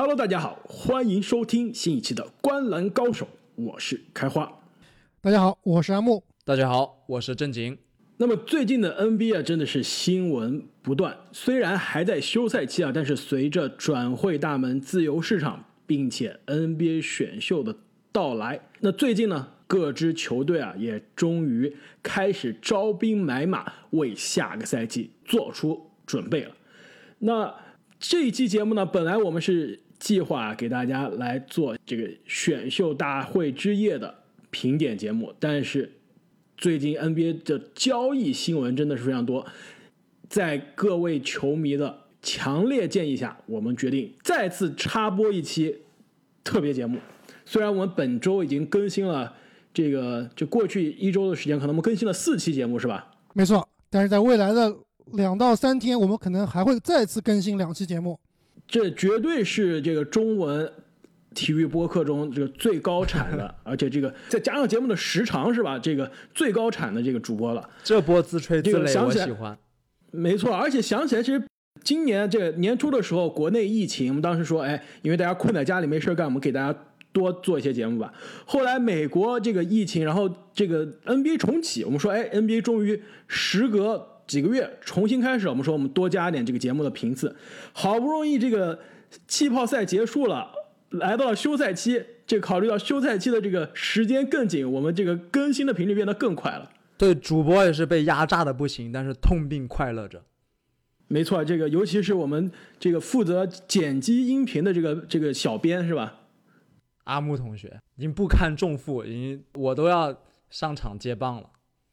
Hello，大家好，欢迎收听新一期的《观篮高手》，我是开花。大家好，我是阿木。大家好，我是正经。那么最近的 NBA 啊，真的是新闻不断。虽然还在休赛期啊，但是随着转会大门、自由市场，并且 NBA 选秀的到来，那最近呢，各支球队啊也终于开始招兵买马，为下个赛季做出准备了。那这一期节目呢，本来我们是计划给大家来做这个选秀大会之夜的评点节目，但是。最近 NBA 的交易新闻真的是非常多，在各位球迷的强烈建议下，我们决定再次插播一期特别节目。虽然我们本周已经更新了这个，就过去一周的时间，可能我们更新了四期节目，是吧？没错，但是在未来的两到三天，我们可能还会再次更新两期节目。这绝对是这个中文。体育播客中这个最高产的，而且这个 再加上节目的时长是吧？这个最高产的这个主播了。这波自吹自擂，我喜欢。没错，而且想起来，其实今年这个年初的时候，国内疫情，我们当时说，哎，因为大家困在家里没事干，我们给大家多做一些节目吧。后来美国这个疫情，然后这个 NBA 重启，我们说，哎，NBA 终于时隔几个月重新开始，我们说我们多加点这个节目的频次。好不容易这个气泡赛结束了。来到了休赛期，这考虑到休赛期的这个时间更紧，我们这个更新的频率变得更快了。对，主播也是被压榨的不行，但是痛并快乐着。没错，这个尤其是我们这个负责剪辑音频的这个这个小编是吧？阿木同学已经不堪重负，已经我都要上场接棒了。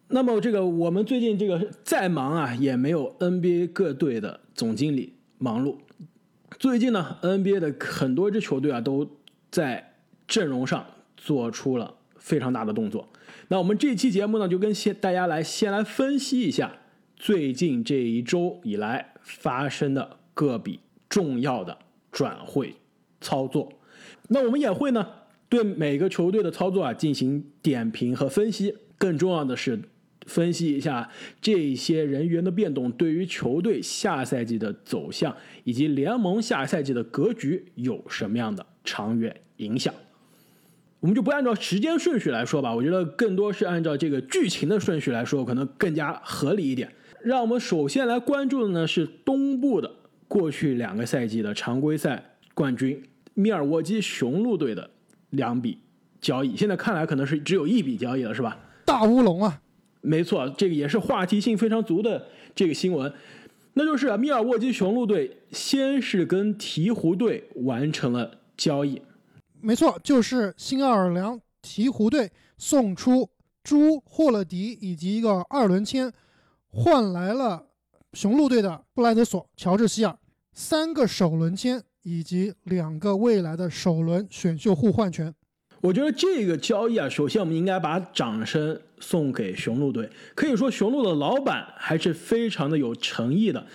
那么这个我们最近这个再忙啊，也没有 NBA 各队的总经理忙碌。最近呢，NBA 的很多支球队啊，都在阵容上做出了非常大的动作。那我们这期节目呢，就跟先大家来先来分析一下最近这一周以来发生的各笔重要的转会操作。那我们也会呢，对每个球队的操作啊进行点评和分析。更重要的是。分析一下这些人员的变动对于球队下赛季的走向以及联盟下赛季的格局有什么样的长远影响？我们就不按照时间顺序来说吧，我觉得更多是按照这个剧情的顺序来说，可能更加合理一点。让我们首先来关注的呢是东部的过去两个赛季的常规赛冠军密尔沃基雄鹿队的两笔交易，现在看来可能是只有一笔交易了，是吧？大乌龙啊！没错，这个也是话题性非常足的这个新闻，那就是密尔沃基雄鹿队先是跟鹈鹕队完成了交易。没错，就是新奥尔良鹈鹕队送出朱霍勒迪以及一个二轮签，换来了雄鹿队的布莱德索、乔治希尔三个首轮签以及两个未来的首轮选秀互换权。我觉得这个交易啊，首先我们应该把掌声送给雄鹿队。可以说，雄鹿的老板还是非常的有诚意的。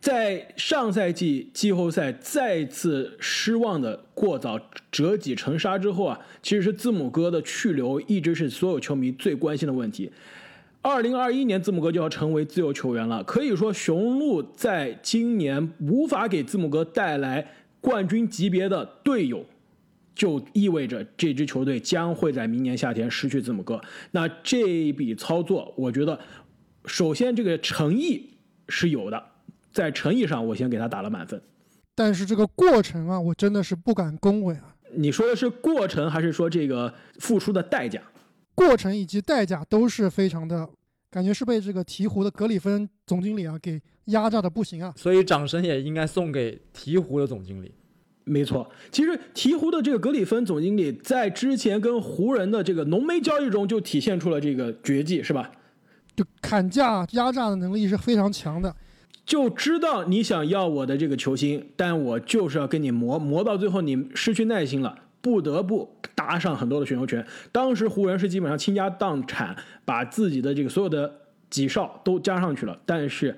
在上赛季季后赛再次失望的过早折戟沉沙之后啊，其实是字母哥的去留一直是所有球迷最关心的问题。二零二一年，字母哥就要成为自由球员了。可以说，雄鹿在今年无法给字母哥带来冠军级别的队友。就意味着这支球队将会在明年夏天失去字母哥。那这一笔操作，我觉得首先这个诚意是有的，在诚意上我先给他打了满分。但是这个过程啊，我真的是不敢恭维啊。你说的是过程，还是说这个付出的代价？过程以及代价都是非常的，感觉是被这个鹈鹕的格里芬总经理啊给压榨的不行啊。所以掌声也应该送给鹈鹕的总经理。没错，其实鹈鹕的这个格里芬总经理在之前跟湖人的这个浓眉交易中就体现出了这个绝技，是吧？就砍价压榨的能力是非常强的，就知道你想要我的这个球星，但我就是要跟你磨磨到最后，你失去耐心了，不得不搭上很多的选秀权。当时湖人是基本上倾家荡产，把自己的这个所有的几少都加上去了，但是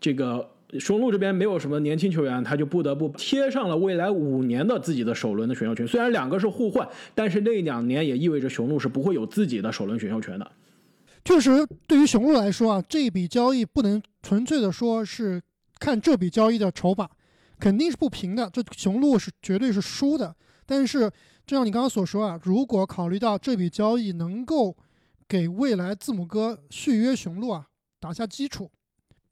这个。雄鹿这边没有什么年轻球员，他就不得不贴上了未来五年的自己的首轮的选秀权。虽然两个是互换，但是那两年也意味着雄鹿是不会有自己的首轮选秀权的。确实，对于雄鹿来说啊，这笔交易不能纯粹的说是看这笔交易的筹码，肯定是不平的，这雄鹿是绝对是输的。但是，就像你刚刚所说啊，如果考虑到这笔交易能够给未来字母哥续约雄鹿啊打下基础，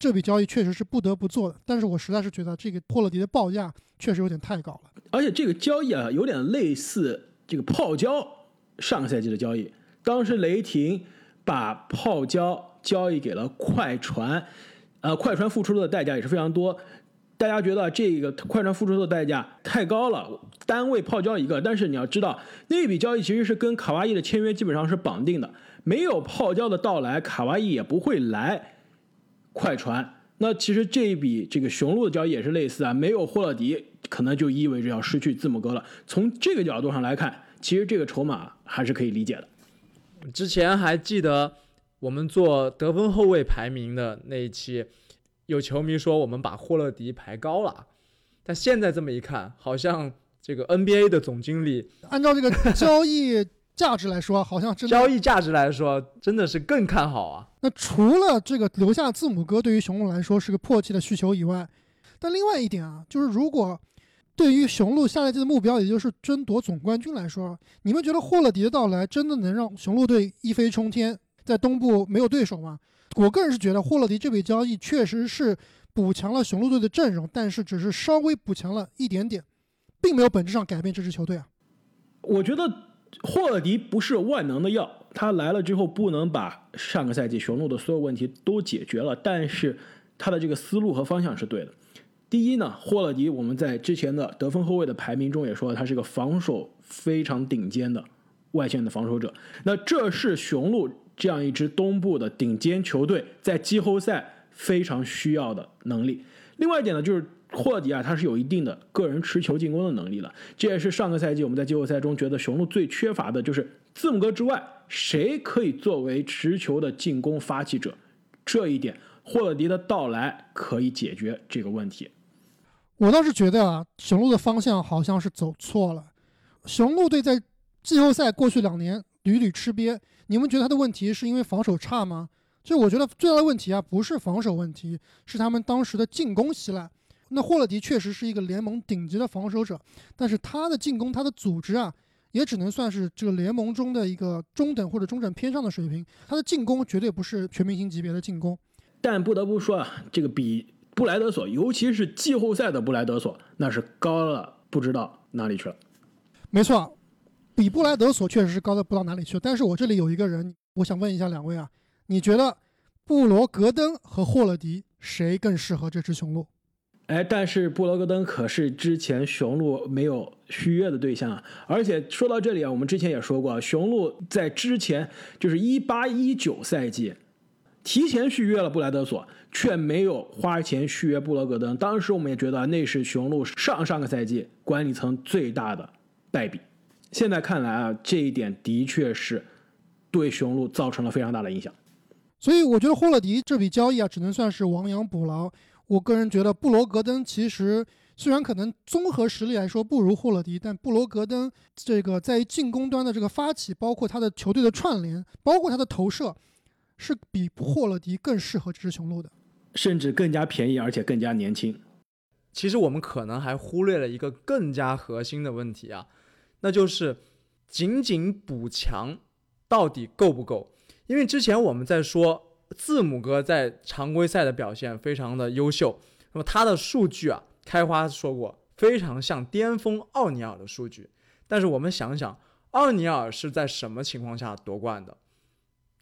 这笔交易确实是不得不做的。但是我实在是觉得这个霍勒迪的报价确实有点太高了。而且这个交易啊，有点类似这个泡椒上个赛季的交易，当时雷霆把泡椒交易给了快船，呃，快船付出的代价也是非常多。大家觉得这个快船付出的代价太高了，单位泡椒一个。但是你要知道，那笔交易其实是跟卡哇伊的签约基本上是绑定的，没有泡椒的到来，卡哇伊也不会来快船。那其实这一笔这个雄鹿的交易也是类似啊，没有霍勒迪，可能就意味着要失去字母哥了。从这个角度上来看，其实这个筹码还是可以理解的。之前还记得我们做得分后卫排名的那一期，有球迷说我们把霍勒迪排高了，但现在这么一看，好像这个 NBA 的总经理按照这个交易价值来说，好像真的交易价值来说，真的是更看好啊。那除了这个留下字母哥对于雄鹿来说是个迫切的需求以外，但另外一点啊，就是如果对于雄鹿下赛季的目标，也就是争夺总冠军来说，你们觉得霍勒迪的到来真的能让雄鹿队一飞冲天，在东部没有对手吗？我个人是觉得霍勒迪这笔交易确实是补强了雄鹿队的阵容，但是只是稍微补强了一点点，并没有本质上改变这支球队啊。我觉得霍勒迪不是万能的药，他来了之后不能把上个赛季雄鹿的所有问题都解决了，但是他的这个思路和方向是对的。第一呢，霍勒迪我们在之前的得分后卫的排名中也说了，他是个防守非常顶尖的外线的防守者。那这是雄鹿这样一支东部的顶尖球队在季后赛非常需要的能力。另外一点呢，就是霍迪啊，他是有一定的个人持球进攻的能力了。这也是上个赛季我们在季后赛中觉得雄鹿最缺乏的，就是字母哥之外，谁可以作为持球的进攻发起者？这一点，霍勒迪的到来可以解决这个问题。我倒是觉得啊，雄鹿的方向好像是走错了。雄鹿队在季后赛过去两年屡屡吃瘪，你们觉得他的问题是因为防守差吗？就我觉得最大的问题啊，不是防守问题，是他们当时的进攻稀烂。那霍勒迪确实是一个联盟顶级的防守者，但是他的进攻、他的组织啊，也只能算是这个联盟中的一个中等或者中等偏上的水平。他的进攻绝对不是全明星级别的进攻。但不得不说啊，这个比布莱德索，尤其是季后赛的布莱德索，那是高了不知道哪里去了。没错，比布莱德索确实是高的不知道哪里去。但是我这里有一个人，我想问一下两位啊，你觉得布罗格登和霍勒迪谁更适合这支雄鹿？哎，但是布罗格登可是之前雄鹿没有续约的对象啊。而且说到这里啊，我们之前也说过，雄鹿在之前就是一八一九赛季提前续约了布莱德索，却没有花钱续约布罗格登。当时我们也觉得那是雄鹿上上个赛季管理层最大的败笔。现在看来啊，这一点的确是对雄鹿造成了非常大的影响。所以我觉得霍勒迪这笔交易啊，只能算是亡羊补牢。我个人觉得布罗格登其实虽然可能综合实力来说不如霍勒迪，但布罗格登这个在进攻端的这个发起，包括他的球队的串联，包括他的投射，是比霍勒迪更适合这支雄鹿的。甚至更加便宜，而且更加年轻。其实我们可能还忽略了一个更加核心的问题啊，那就是仅仅补强到底够不够？因为之前我们在说。字母哥在常规赛的表现非常的优秀，那么他的数据啊，开花说过非常像巅峰奥尼尔的数据。但是我们想想，奥尼尔是在什么情况下夺冠的？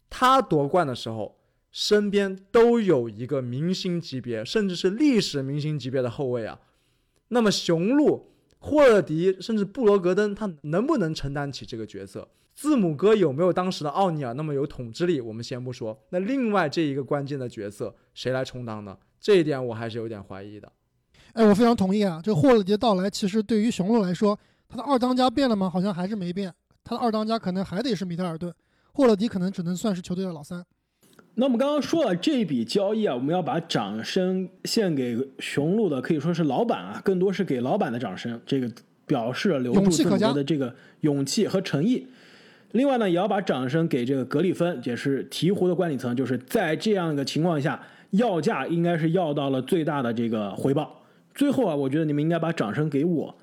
他夺冠的时候，身边都有一个明星级别，甚至是历史明星级别的后卫啊。那么雄鹿、霍勒迪甚至布罗格登，他能不能承担起这个角色？字母哥有没有当时的奥尼尔那么有统治力？我们先不说。那另外这一个关键的角色谁来充当呢？这一点我还是有点怀疑的。哎，我非常同意啊！这个霍勒迪的到来，其实对于雄鹿来说，他的二当家变了吗？好像还是没变。他的二当家可能还得是米德尔顿，霍勒迪可能只能算是球队的老三。那我们刚刚说了这笔交易啊，我们要把掌声献给雄鹿的，可以说是老板啊，更多是给老板的掌声。这个表示了留住字母哥的这个勇气和诚意。另外呢，也要把掌声给这个格里芬，也是鹈鹕的管理层，就是在这样一个情况下，要价应该是要到了最大的这个回报。最后啊，我觉得你们应该把掌声给我。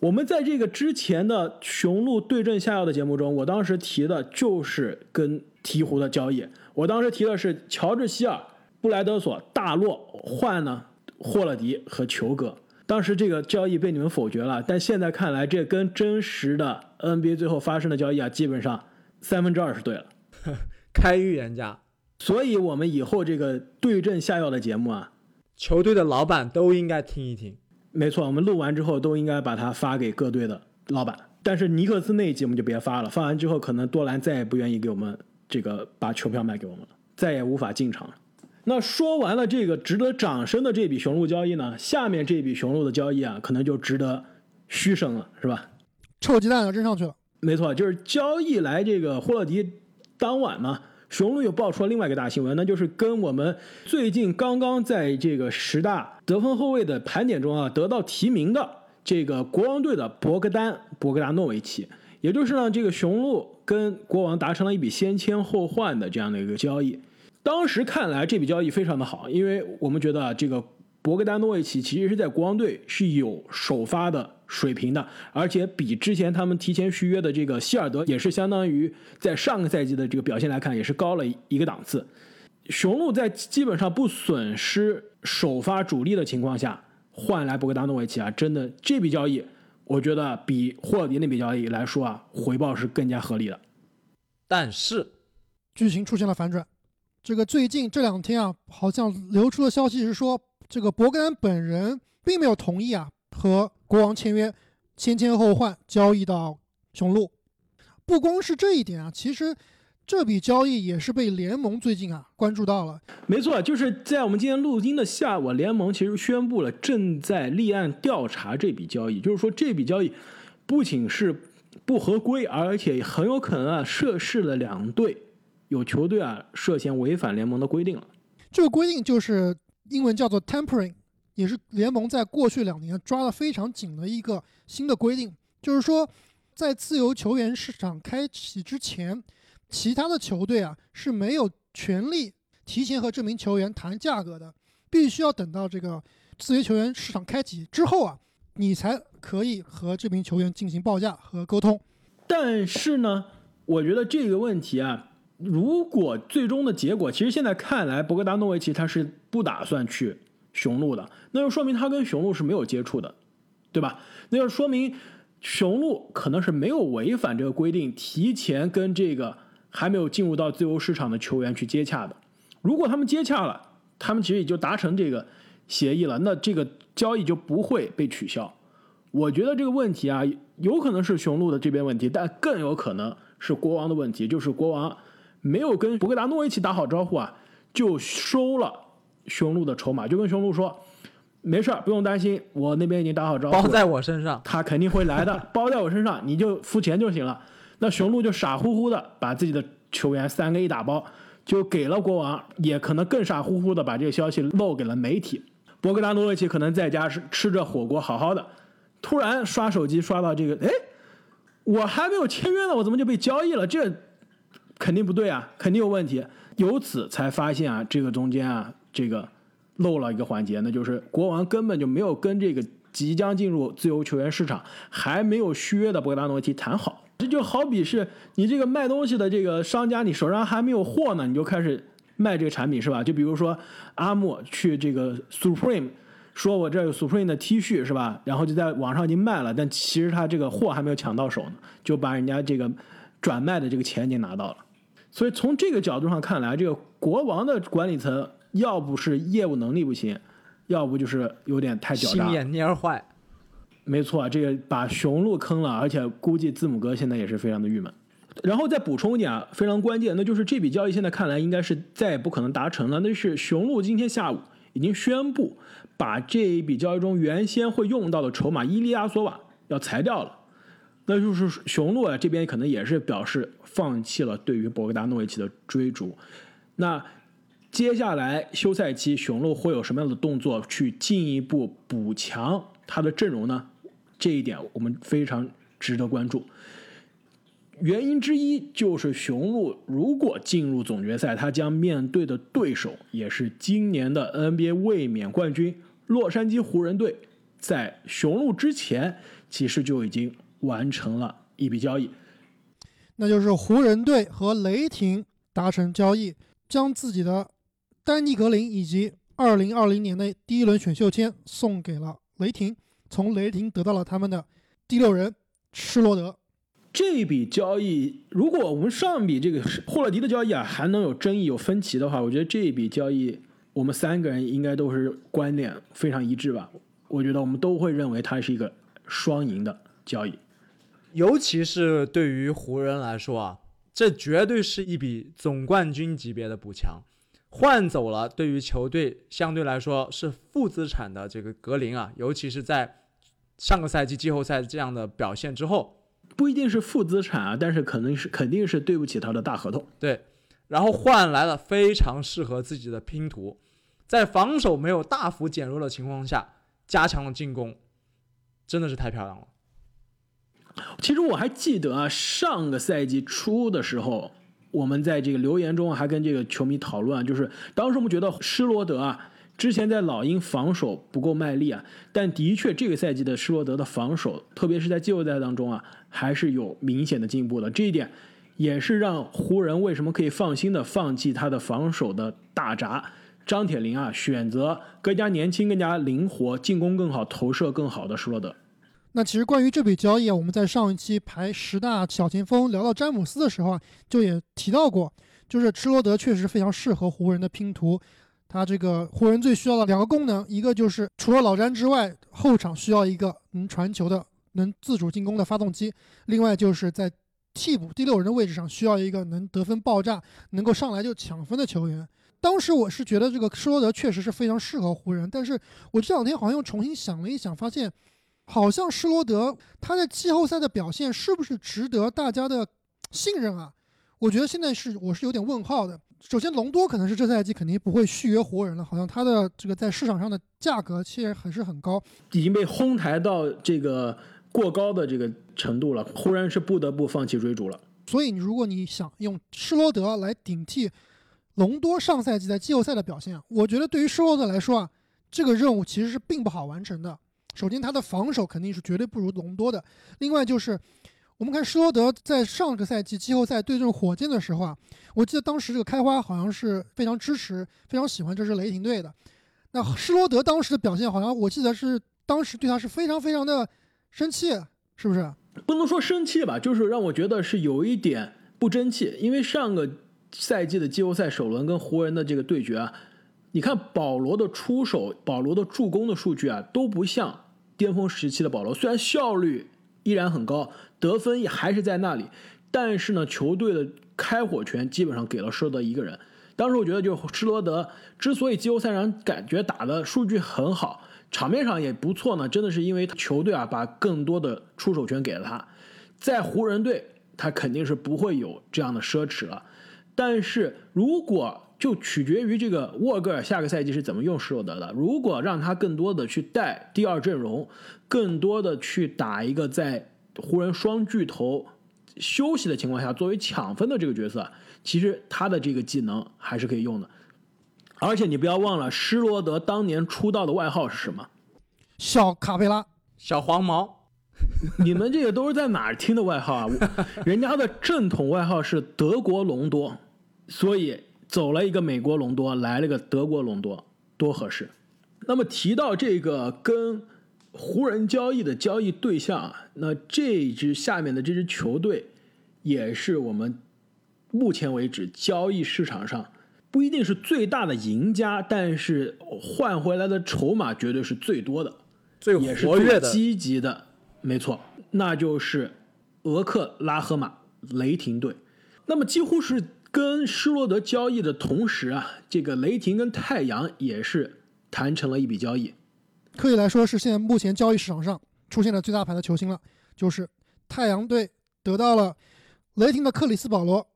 我们在这个之前的雄鹿对阵下药的节目中，我当时提的就是跟鹈鹕的交易。我当时提的是乔治希尔、布莱德索、大洛换呢霍勒迪和球哥。当时这个交易被你们否决了，但现在看来，这跟真实的 NBA 最后发生的交易啊，基本上三分之二是对了。开预言家，所以我们以后这个对症下药的节目啊，球队的老板都应该听一听。没错，我们录完之后都应该把它发给各队的老板。但是尼克斯那一集我们就别发了，发完之后可能多兰再也不愿意给我们这个把球票卖给我们了，再也无法进场了。那说完了这个值得掌声的这笔雄鹿交易呢，下面这笔雄鹿的交易啊，可能就值得嘘声了，是吧？臭鸡蛋要扔上去了。没错，就是交易来这个霍勒迪当晚呢。雄鹿又爆出了另外一个大新闻，那就是跟我们最近刚刚在这个十大得分后卫的盘点中啊得到提名的这个国王队的博格丹·博格达诺维奇，也就是呢这个雄鹿跟国王达成了一笔先签后换的这样的一个交易。当时看来这笔交易非常的好，因为我们觉得这个博格丹诺维奇其实是在国王队是有首发的。水平的，而且比之前他们提前续约的这个希尔德也是相当于在上个赛季的这个表现来看，也是高了一个档次。雄鹿在基本上不损失首发主力的情况下，换来博格达诺维奇啊，真的这笔交易，我觉得比霍尔迪那笔交易来说啊，回报是更加合理的。但是，剧情出现了反转，这个最近这两天啊，好像流出的消息是说，这个博格丹本人并没有同意啊。和国王签约，先签后换交易到雄鹿，不光是这一点啊，其实这笔交易也是被联盟最近啊关注到了。没错，就是在我们今天录音的下午，联盟其实宣布了正在立案调查这笔交易，就是说这笔交易不仅是不合规，而且很有可能啊涉事了两队，有球队啊涉嫌违反联盟的规定了。这个规定就是英文叫做 tampering。也是联盟在过去两年抓得非常紧的一个新的规定，就是说，在自由球员市场开启之前，其他的球队啊是没有权利提前和这名球员谈价格的，必须要等到这个自由球员市场开启之后啊，你才可以和这名球员进行报价和沟通。但是呢，我觉得这个问题啊，如果最终的结果，其实现在看来，博格达诺维奇他是不打算去。雄鹿的，那就说明他跟雄鹿是没有接触的，对吧？那就说明雄鹿可能是没有违反这个规定，提前跟这个还没有进入到自由市场的球员去接洽的。如果他们接洽了，他们其实也就达成这个协议了，那这个交易就不会被取消。我觉得这个问题啊，有可能是雄鹿的这边问题，但更有可能是国王的问题，就是国王没有跟博格达诺维奇打好招呼啊，就收了。雄鹿的筹码就跟雄鹿说，没事儿，不用担心，我那边已经打好招呼，包在我身上，他肯定会来的，包在我身上，你就付钱就行了。那雄鹿就傻乎乎的把自己的球员三个一打包，就给了国王，也可能更傻乎乎的把这个消息漏给了媒体。博格达诺维奇可能在家是吃着火锅好好的，突然刷手机刷到这个，哎，我还没有签约呢，我怎么就被交易了？这肯定不对啊，肯定有问题。由此才发现啊，这个中间啊。这个漏了一个环节，那就是国王根本就没有跟这个即将进入自由球员市场、还没有续约的博格达诺维奇谈好。这就好比是你这个卖东西的这个商家，你手上还没有货呢，你就开始卖这个产品，是吧？就比如说阿莫去这个 Supreme，说我这有 Supreme 的 T 恤，是吧？然后就在网上已经卖了，但其实他这个货还没有抢到手呢，就把人家这个转卖的这个钱已经拿到了。所以从这个角度上看来，这个国王的管理层。要不是业务能力不行，要不就是有点太狡诈。心眼蔫坏，没错，这个把雄鹿坑了，而且估计字母哥现在也是非常的郁闷。然后再补充一点啊，非常关键，那就是这笔交易现在看来应该是再也不可能达成了。那是雄鹿今天下午已经宣布，把这一笔交易中原先会用到的筹码伊利亚索瓦要裁掉了。那就是雄鹿啊这边可能也是表示放弃了对于博格达诺维奇的追逐。那。接下来休赛期，雄鹿会有什么样的动作去进一步补强他的阵容呢？这一点我们非常值得关注。原因之一就是雄鹿如果进入总决赛，他将面对的对手也是今年的 NBA 卫冕冠军洛杉矶湖人队，在雄鹿之前，其实就已经完成了一笔交易。那就是湖人队和雷霆达成交易，将自己的丹尼格林以及二零二零年的第一轮选秀签送给了雷霆，从雷霆得到了他们的第六人施罗德。这笔交易，如果我们上笔这个霍勒迪的交易啊，还能有争议、有分歧的话，我觉得这一笔交易，我们三个人应该都是观点非常一致吧。我觉得我们都会认为它是一个双赢的交易。尤其是对于湖人来说啊，这绝对是一笔总冠军级别的补强，换走了对于球队相对来说是负资产的这个格林啊，尤其是在上个赛季季后赛这样的表现之后。不一定是负资产啊，但是可能是肯定是对不起他的大合同。对，然后换来了非常适合自己的拼图，在防守没有大幅减弱的情况下，加强了进攻，真的是太漂亮了。其实我还记得啊，上个赛季初的时候，我们在这个留言中还跟这个球迷讨论，就是当时我们觉得施罗德啊。之前在老鹰防守不够卖力啊，但的确这个赛季的施罗德的防守，特别是在季后赛当中啊，还是有明显的进步的。这一点也是让湖人为什么可以放心的放弃他的防守的大闸张铁林啊，选择更加年轻、更加灵活、进攻更好、投射更好的施罗德。那其实关于这笔交易啊，我们在上一期排十大小前锋聊到詹姆斯的时候啊，就也提到过，就是施罗德确实非常适合湖人的拼图。他这个湖人最需要的两个功能，一个就是除了老詹之外，后场需要一个能传球的、能自主进攻的发动机；另外就是在替补第六人的位置上，需要一个能得分爆炸、能够上来就抢分的球员。当时我是觉得这个施罗德确实是非常适合湖人，但是我这两天好像又重新想了一想，发现好像施罗德他在季后赛的表现是不是值得大家的信任啊？我觉得现在是我是有点问号的。首先，隆多可能是这赛季肯定不会续约湖人了，好像他的这个在市场上的价格其实还是很高，已经被哄抬到这个过高的这个程度了。湖人是不得不放弃追逐了。所以，如果你想用施罗德来顶替隆多上赛季在季后赛的表现，我觉得对于施罗德来说啊，这个任务其实是并不好完成的。首先，他的防守肯定是绝对不如隆多的。另外就是。我们看施罗德在上个赛季季后赛对阵火箭的时候啊，我记得当时这个开花好像是非常支持、非常喜欢这支雷霆队的。那施罗德当时的表现，好像我记得是当时对他是非常非常的生气，是不是？不能说生气吧，就是让我觉得是有一点不争气。因为上个赛季的季后赛首轮跟湖人的这个对决啊，你看保罗的出手、保罗的助攻的数据啊，都不像巅峰时期的保罗，虽然效率依然很高。得分也还是在那里，但是呢，球队的开火权基本上给了施罗德一个人。当时我觉得，就施罗德之所以季后赛上感觉打的数据很好，场面上也不错呢，真的是因为球队啊把更多的出手权给了他。在湖人队，他肯定是不会有这样的奢侈了。但是如果就取决于这个沃格尔下个赛季是怎么用施罗德的。如果让他更多的去带第二阵容，更多的去打一个在湖人双巨头休息的情况下，作为抢分的这个角色，其实他的这个技能还是可以用的。而且你不要忘了，施罗德当年出道的外号是什么？小卡佩拉，小黄毛。你们这个都是在哪儿听的外号啊？人家的正统外号是德国隆多，所以走了一个美国隆多，来了个德国隆多，多合适。那么提到这个跟。湖人交易的交易对象啊，那这支下面的这支球队，也是我们目前为止交易市场上不一定是最大的赢家，但是换回来的筹码绝对是最多的，最活跃的、积极的，没错，那就是俄克拉荷马雷霆队。那么几乎是跟施罗德交易的同时啊，这个雷霆跟太阳也是谈成了一笔交易。可以来说是现在目前交易市场上出现的最大牌的球星了，就是太阳队得到了雷霆的克里斯保罗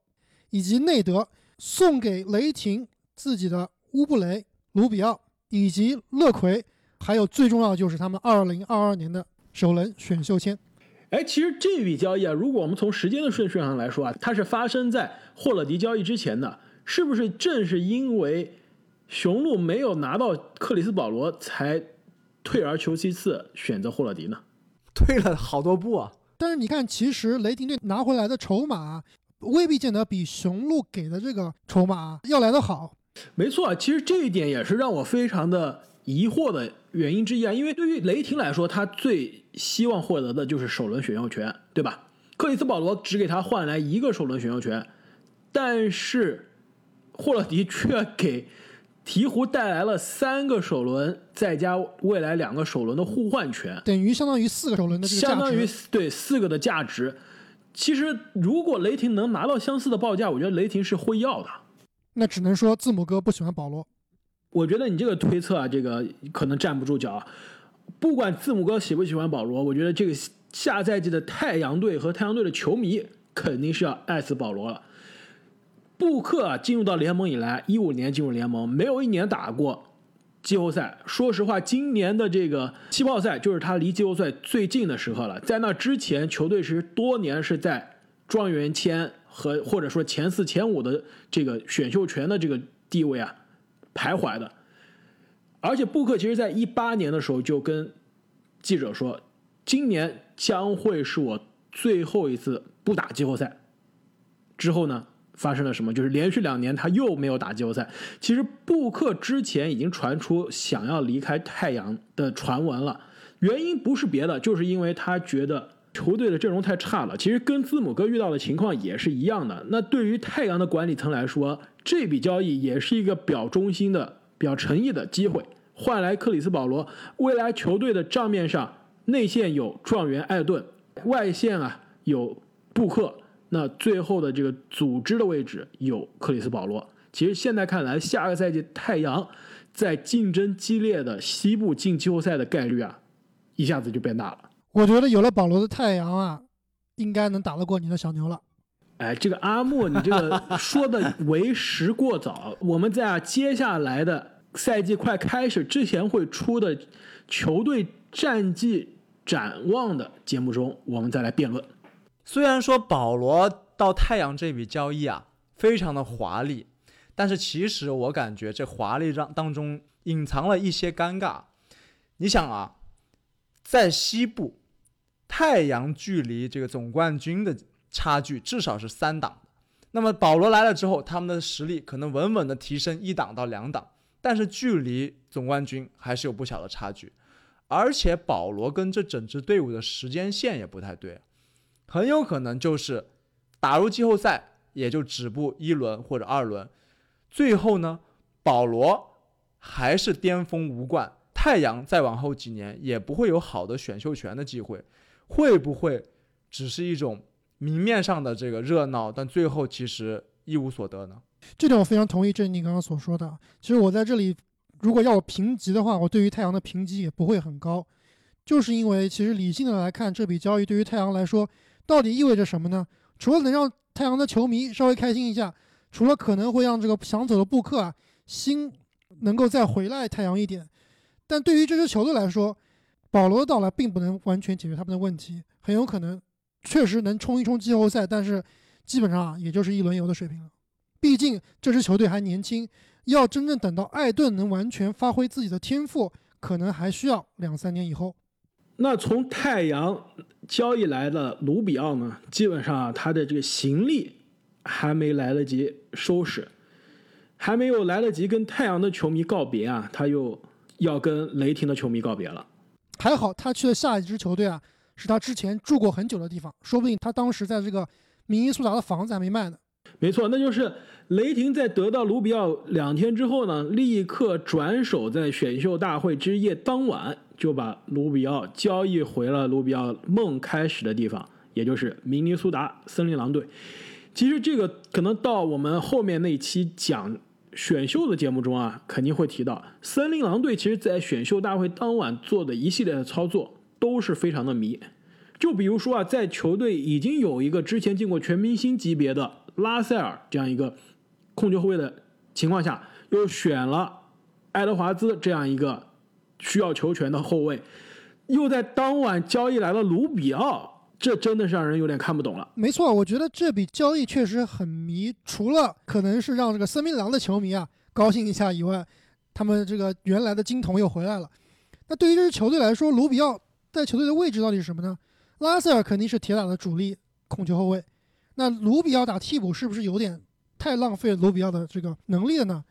以及内德，送给雷霆自己的乌布雷、卢比奥以及勒奎，还有最重要的就是他们二零二二年的首轮选秀签。哎，其实这笔交易啊，如果我们从时间的顺序上来说啊，它是发生在霍勒迪交易之前的，是不是正是因为雄鹿没有拿到克里斯保罗才？退而求其次选择霍勒迪呢？退了好多步啊！但是你看，其实雷霆队拿回来的筹码未必见得比雄鹿给的这个筹码要来得好。没错，其实这一点也是让我非常的疑惑的原因之一啊。因为对于雷霆来说，他最希望获得的就是首轮选秀权，对吧？克里斯保罗只给他换来一个首轮选秀权，但是霍勒迪却给鹈鹕带来了三个首轮，再加未来两个首轮的互换权，等于相当于四个首轮的这个。相当于对四个的价值。其实如果雷霆能拿到相似的报价，我觉得雷霆是会要的。那只能说字母哥不喜欢保罗。我觉得你这个推测啊，这个可能站不住脚。不管字母哥喜不喜欢保罗，我觉得这个下赛季的太阳队和太阳队的球迷肯定是要爱死保罗了。布克啊，进入到联盟以来，一五年进入联盟，没有一年打过季后赛。说实话，今年的这个气泡赛就是他离季后赛最近的时刻了。在那之前，球队是多年是在状元签和或者说前四、前五的这个选秀权的这个地位啊徘徊的。而且布克其实在一八年的时候就跟记者说，今年将会是我最后一次不打季后赛。之后呢？发生了什么？就是连续两年他又没有打季后赛。其实布克之前已经传出想要离开太阳的传闻了，原因不是别的，就是因为他觉得球队的阵容太差了。其实跟字母哥遇到的情况也是一样的。那对于太阳的管理层来说，这笔交易也是一个表忠心的、表诚意的机会，换来克里斯保罗。未来球队的账面上，内线有状元艾顿，外线啊有布克。那最后的这个组织的位置有克里斯保罗。其实现在看来，下个赛季太阳在竞争激烈的西部进季后赛的概率啊，一下子就变大了。我觉得有了保罗的太阳啊，应该能打得过你的小牛了。哎，这个阿木，你这个 说的为时过早。我们在接下来的赛季快开始之前会出的球队战绩展望的节目中，我们再来辩论。虽然说保罗到太阳这笔交易啊，非常的华丽，但是其实我感觉这华丽当当中隐藏了一些尴尬。你想啊，在西部，太阳距离这个总冠军的差距至少是三档，那么保罗来了之后，他们的实力可能稳稳的提升一档到两档，但是距离总冠军还是有不小的差距，而且保罗跟这整支队伍的时间线也不太对。很有可能就是打入季后赛，也就止步一轮或者二轮，最后呢，保罗还是巅峰无冠，太阳再往后几年也不会有好的选秀权的机会，会不会只是一种明面上的这个热闹，但最后其实一无所得呢？这点我非常同意郑宁刚刚所说的。其实我在这里，如果要我评级的话，我对于太阳的评级也不会很高，就是因为其实理性的来看，这笔交易对于太阳来说。到底意味着什么呢？除了能让太阳的球迷稍微开心一下，除了可能会让这个想走的布克啊心能够再回来太阳一点，但对于这支球队来说，保罗的到来并不能完全解决他们的问题，很有可能确实能冲一冲季后赛，但是基本上也就是一轮游的水平了。毕竟这支球队还年轻，要真正等到艾顿能完全发挥自己的天赋，可能还需要两三年以后。那从太阳交易来的卢比奥呢？基本上他的这个行李还没来得及收拾，还没有来得及跟太阳的球迷告别啊，他又要跟雷霆的球迷告别了。还好他去的下一支球队啊，是他之前住过很久的地方，说不定他当时在这个明尼苏达的房子还没卖呢。没错，那就是雷霆在得到卢比奥两天之后呢，立刻转手在选秀大会之夜当晚。就把卢比奥交易回了卢比奥梦开始的地方，也就是明尼苏达森林狼队。其实这个可能到我们后面那期讲选秀的节目中啊，肯定会提到森林狼队。其实，在选秀大会当晚做的一系列的操作都是非常的迷。就比如说啊，在球队已经有一个之前进过全明星级别的拉塞尔这样一个控球后卫的情况下，又选了爱德华兹这样一个。需要球权的后卫，又在当晚交易来了卢比奥，这真的是让人有点看不懂了。没错，我觉得这笔交易确实很迷，除了可能是让这个森林狼的球迷啊高兴一下以外，他们这个原来的金童又回来了。那对于这支球队来说，卢比奥在球队的位置到底是什么呢？拉塞尔肯定是铁打的主力控球后卫，那卢比奥打替补是不是有点太浪费卢比奥的这个能力了呢？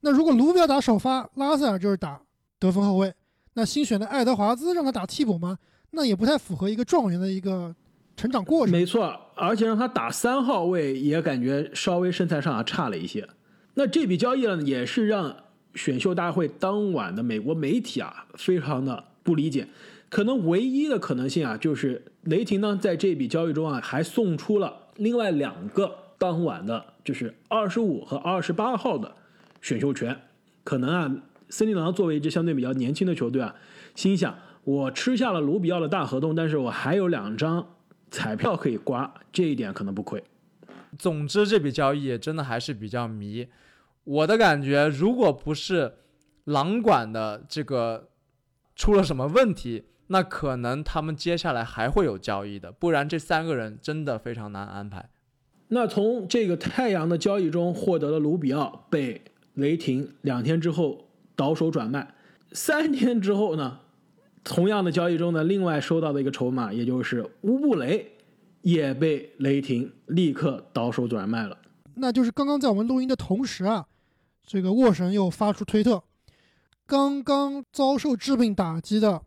那如果卢比奥打首发，拉塞尔就是打得分后卫，那新选的爱德华兹让他打替补吗？那也不太符合一个状元的一个成长过程。没错，而且让他打三号位也感觉稍微身材上啊差了一些。那这笔交易呢，也是让选秀大会当晚的美国媒体啊非常的不理解。可能唯一的可能性啊，就是雷霆呢在这笔交易中啊还送出了另外两个当晚的，就是二十五和二十八号的选秀权。可能啊，森林狼作为一支相对比较年轻的球队啊，心想我吃下了卢比奥的大合同，但是我还有两张彩票可以刮，这一点可能不亏。总之，这笔交易真的还是比较迷。我的感觉，如果不是狼管的这个出了什么问题，那可能他们接下来还会有交易的，不然这三个人真的非常难安排。那从这个太阳的交易中获得了卢比奥，被雷霆两天之后倒手转卖。三天之后呢，同样的交易中呢，另外收到的一个筹码，也就是乌布雷，也被雷霆立刻倒手转卖了。那就是刚刚在我们录音的同时啊，这个沃神又发出推特，刚刚遭受致命打击的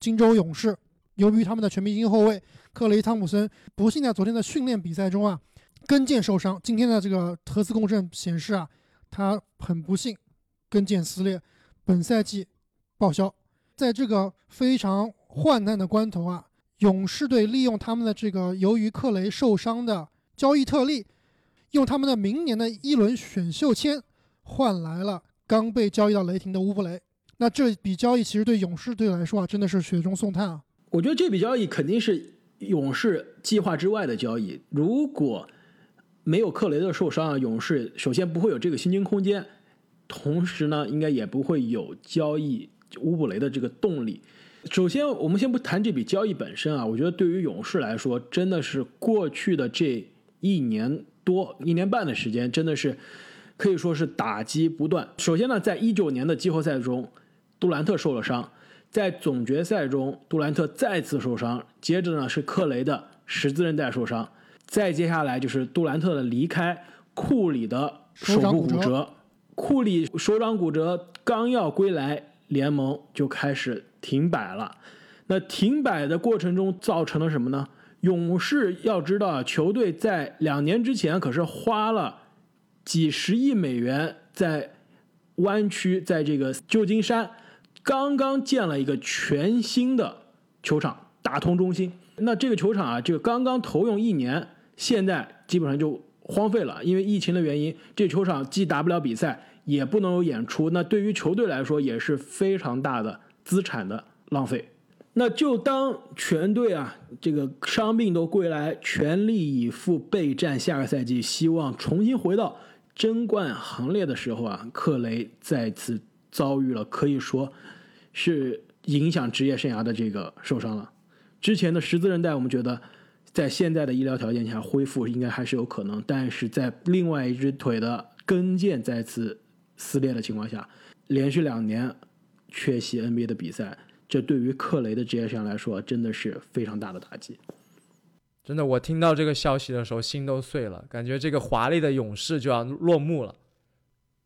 金州勇士，由于他们的全明星后卫克雷·汤普森不幸在昨天的训练比赛中啊跟腱受伤，今天的这个核磁共振显示啊，他很不幸跟腱撕裂，本赛季报销。在这个非常患难的关头啊，勇士队利用他们的这个由于克雷受伤的交易特例。用他们的明年的一轮选秀签换来了刚被交易到雷霆的乌布雷，那这笔交易其实对勇士队来说啊，真的是雪中送炭啊！我觉得这笔交易肯定是勇士计划之外的交易。如果没有克雷的受伤啊，勇士首先不会有这个薪金空间，同时呢，应该也不会有交易乌布雷的这个动力。首先，我们先不谈这笔交易本身啊，我觉得对于勇士来说，真的是过去的这一年。多一年半的时间，真的是可以说是打击不断。首先呢，在一九年的季后赛中，杜兰特受了伤，在总决赛中，杜兰特再次受伤，接着呢是克雷的十字韧带受伤，再接下来就是杜兰特的离开，库里的手部骨折，库里手掌骨折刚要归来，联盟就开始停摆了。那停摆的过程中造成了什么呢？勇士要知道，球队在两年之前可是花了几十亿美元在湾区，在这个旧金山刚刚建了一个全新的球场——大通中心。那这个球场啊，就刚刚投用一年，现在基本上就荒废了，因为疫情的原因，这球场既打不了比赛，也不能有演出。那对于球队来说，也是非常大的资产的浪费。那就当全队啊，这个伤病都归来，全力以赴备战下个赛季，希望重新回到争冠行列的时候啊，克雷再次遭遇了可以说是影响职业生涯的这个受伤了。之前的十字韧带，我们觉得在现在的医疗条件下恢复应该还是有可能，但是在另外一只腿的跟腱再次撕裂的情况下，连续两年缺席 NBA 的比赛。这对于克雷的职业生涯来说，真的是非常大的打击。真的，我听到这个消息的时候，心都碎了，感觉这个华丽的勇士就要落幕了。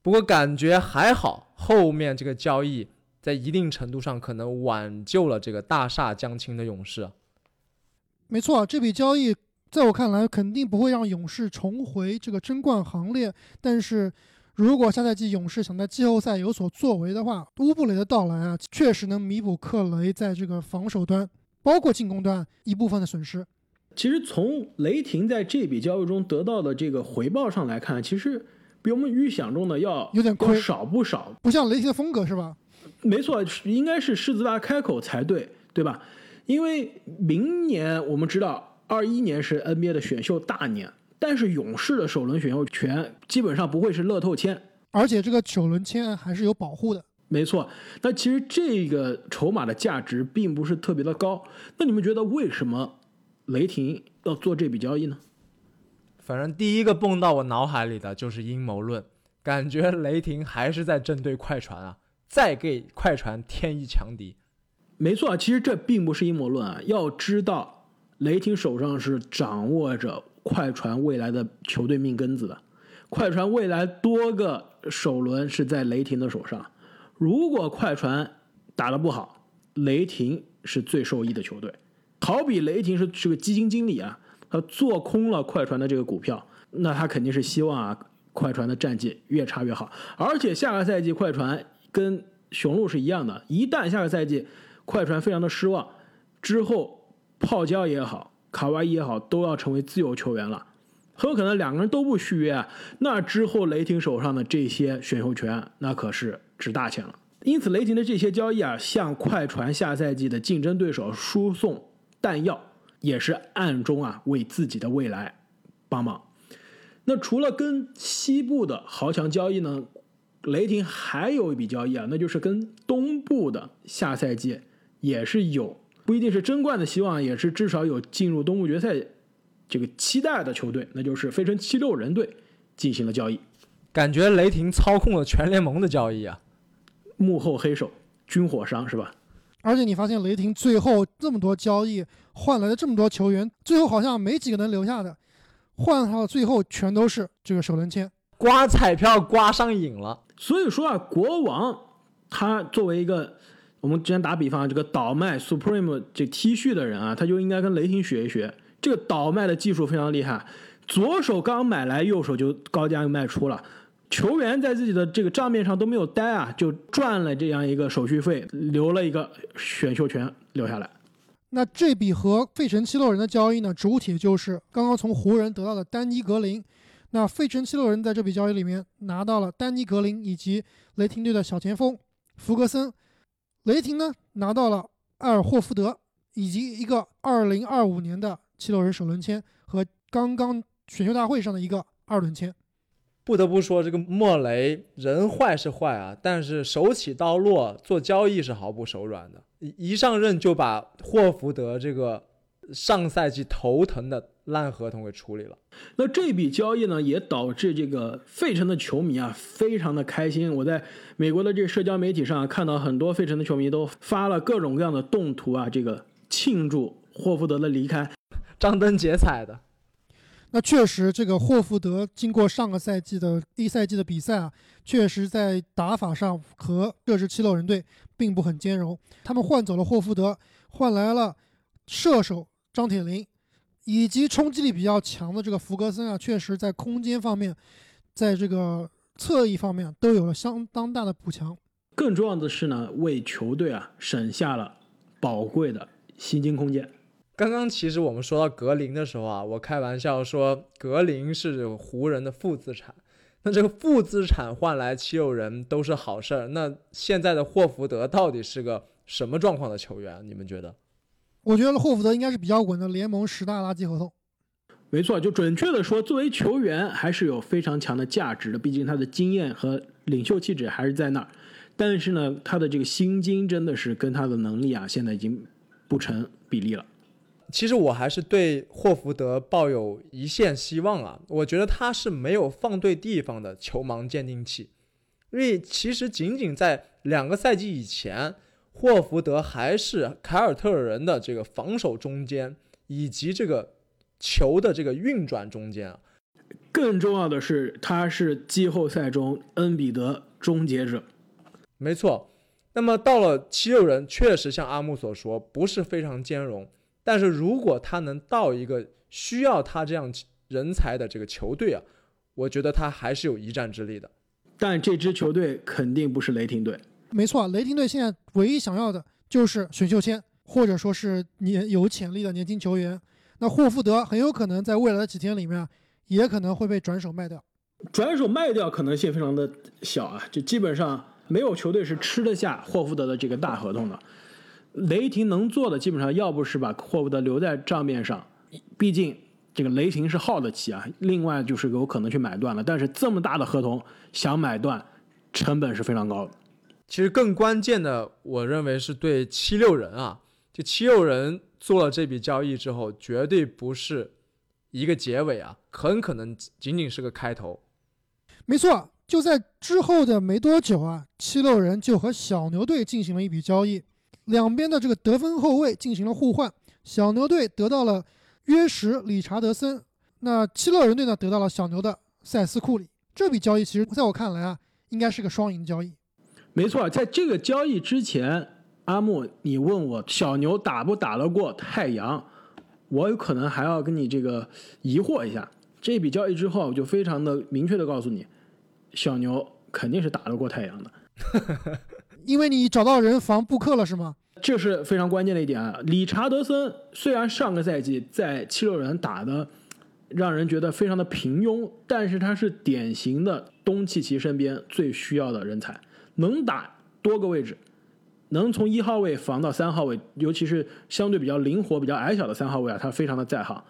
不过感觉还好，后面这个交易在一定程度上可能挽救了这个大厦将倾的勇士。没错，这笔交易在我看来肯定不会让勇士重回这个争冠行列，但是。如果下赛季勇士想在季后赛有所作为的话，乌布雷的到来啊，确实能弥补克雷在这个防守端，包括进攻端一部分的损失。其实从雷霆在这笔交易中得到的这个回报上来看，其实比我们预想中的要有点亏少不少。不像雷霆的风格是吧？没错，应该是狮子大开口才对，对吧？因为明年我们知道，二一年是 NBA 的选秀大年。但是勇士的首轮选秀权基本上不会是乐透签，而且这个首轮签还是有保护的。没错，那其实这个筹码的价值并不是特别的高。那你们觉得为什么雷霆要做这笔交易呢？反正第一个蹦到我脑海里的就是阴谋论，感觉雷霆还是在针对快船啊，再给快船添一强敌。没错，其实这并不是阴谋论啊。要知道，雷霆手上是掌握着快船未来的球队命根子的。快船未来多个首轮是在雷霆的手上。如果快船打得不好，雷霆是最受益的球队。好比雷霆是是个基金经理啊，他做空了快船的这个股票，那他肯定是希望啊快船的战绩越差越好。而且下个赛季快船跟雄鹿是一样的，一旦下个赛季快船非常的失望，之后泡椒也好，卡哇伊也好，都要成为自由球员了，很有可能两个人都不续约啊。那之后雷霆手上的这些选秀权，那可是值大钱了。因此，雷霆的这些交易啊，向快船下赛季的竞争对手输送弹药，也是暗中啊为自己的未来帮忙。那除了跟西部的豪强交易呢，雷霆还有一笔交易啊，那就是跟东部的下赛季也是有不一定是争冠的希望，也是至少有进入东部决赛这个期待的球队，那就是费城七六人队进行了交易。感觉雷霆操控了全联盟的交易啊！幕后黑手军火商是吧？而且你发现雷霆最后这么多交易换来的这么多球员，最后好像没几个能留下的，换到最后全都是这个首轮签。刮彩票刮上瘾了。所以说啊，国王他作为一个我们之前打比方，这个倒卖 Supreme 这 T 恤的人啊，他就应该跟雷霆学一学。这个倒卖的技术非常厉害，左手刚买来，右手就高价又卖出了。球员在自己的这个账面上都没有待啊，就赚了这样一个手续费，留了一个选秀权留下来。那这笔和费城七六人的交易呢，主体就是刚刚从湖人得到的丹尼格林。那费城七六人在这笔交易里面拿到了丹尼格林以及雷霆队的小前锋福格森，雷霆呢拿到了埃尔霍福德以及一个2025年的七六人首轮签和刚刚选秀大会上的一个二轮签。不得不说，这个莫雷人坏是坏啊，但是手起刀落，做交易是毫不手软的。一一上任就把霍福德这个上赛季头疼的烂合同给处理了。那这笔交易呢，也导致这个费城的球迷啊，非常的开心。我在美国的这个社交媒体上看到很多费城的球迷都发了各种各样的动图啊，这个庆祝霍福德的离开，张灯结彩的。那确实，这个霍福德经过上个赛季的一赛季的比赛啊，确实在打法上和这支七六人队并不很兼容。他们换走了霍福德，换来了射手张铁林，以及冲击力比较强的这个福格森啊，确实在空间方面，在这个侧翼方面都有了相当大的补强。更重要的是呢，为球队啊省下了宝贵的薪金空间。刚刚其实我们说到格林的时候啊，我开玩笑说格林是湖人的负资产。那这个负资产换来七六人都是好事儿。那现在的霍福德到底是个什么状况的球员？你们觉得？我觉得霍福德应该是比较稳的，联盟十大垃圾合同。没错，就准确的说，作为球员还是有非常强的价值的，毕竟他的经验和领袖气质还是在那儿。但是呢，他的这个薪金真的是跟他的能力啊，现在已经不成比例了。其实我还是对霍福德抱有一线希望啊！我觉得他是没有放对地方的球盲鉴定器，因为其实仅仅在两个赛季以前，霍福德还是凯尔特人的这个防守中间以及这个球的这个运转中间啊。更重要的是，他是季后赛中恩比德终结者。没错，那么到了七六人，确实像阿木所说，不是非常兼容。但是如果他能到一个需要他这样人才的这个球队啊，我觉得他还是有一战之力的。但这支球队肯定不是雷霆队。没错，雷霆队现在唯一想要的就是选秀签，或者说是年有潜力的年轻球员。那霍福德很有可能在未来的几天里面，也可能会被转手卖掉。转手卖掉可能性非常的小啊，就基本上没有球队是吃得下霍福德的这个大合同的。雷霆能做的基本上要不是把霍福德留在账面上，毕竟这个雷霆是耗得起啊。另外就是有可能去买断了，但是这么大的合同想买断，成本是非常高的。其实更关键的，我认为是对七六人啊，就七六人做了这笔交易之后，绝对不是一个结尾啊，很可能仅仅是个开头。没错，就在之后的没多久啊，七六人就和小牛队进行了一笔交易，两边的这个得分后卫进行了互换，小牛队得到了约什、理查德森，那七六人队呢得到了小牛的塞斯库里。这笔交易其实在我看来啊，应该是个双赢交易。没错，在这个交易之前，阿木，你问我小牛打不打得过太阳，我有可能还要跟你这个疑惑一下。这笔交易之后，我就非常的明确的告诉你，小牛肯定是打得过太阳的。因为你找到人防布克了是吗？这是非常关键的一点啊！理查德森虽然上个赛季在七六人打的让人觉得非常的平庸，但是他是典型的东契奇身边最需要的人才，能打多个位置，能从一号位防到三号位，尤其是相对比较灵活、比较矮小的三号位啊，他非常的在行。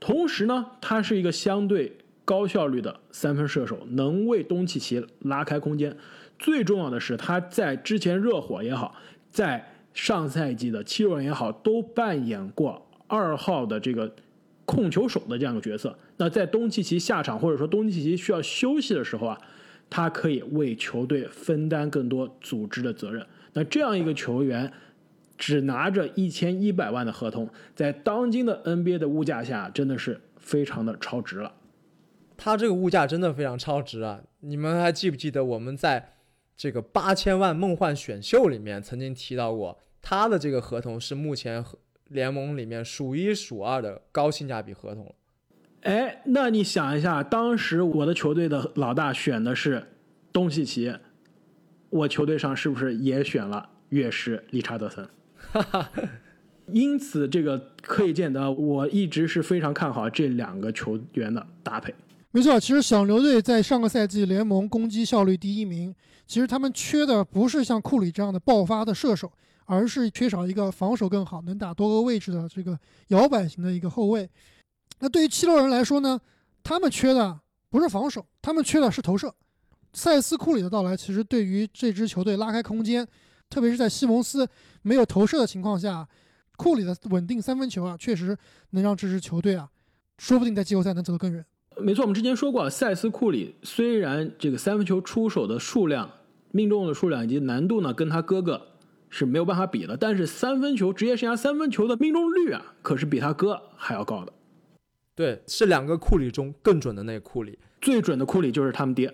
同时呢，他是一个相对高效率的三分射手，能为东契奇拉开空间。最重要的是，他在之前热火也好，在上赛季的七六人也好，都扮演过二号的这个控球手的这样一个角色。那在东契奇下场或者说东契奇需要休息的时候啊，他可以为球队分担更多组织的责任。那这样一个球员。只拿着一千一百万的合同，在当今的 NBA 的物价下，真的是非常的超值了。他这个物价真的非常超值啊！你们还记不记得我们在这个八千万梦幻选秀里面曾经提到过，他的这个合同是目前联盟里面数一数二的高性价比合同了哎，那你想一下，当时我的球队的老大选的是东契奇，我球队上是不是也选了乐师、理查德森？哈哈，因此这个可以见得，我一直是非常看好这两个球员的搭配。没错，其实小牛队在上个赛季联盟攻击效率第一名，其实他们缺的不是像库里这样的爆发的射手，而是缺少一个防守更好、能打多个位置的这个摇摆型的一个后卫。那对于七六人来说呢，他们缺的不是防守，他们缺的是投射。塞斯库里的到来，其实对于这支球队拉开空间。特别是在西蒙斯没有投射的情况下，库里的稳定三分球啊，确实能让这支球队啊，说不定在季后赛能走得更远。没错，我们之前说过，塞斯库里虽然这个三分球出手的数量、命中的数量以及难度呢，跟他哥哥是没有办法比的，但是三分球职业生涯三分球的命中率啊，可是比他哥还要高的。对，是两个库里中更准的那个库里，最准的库里就是他们爹。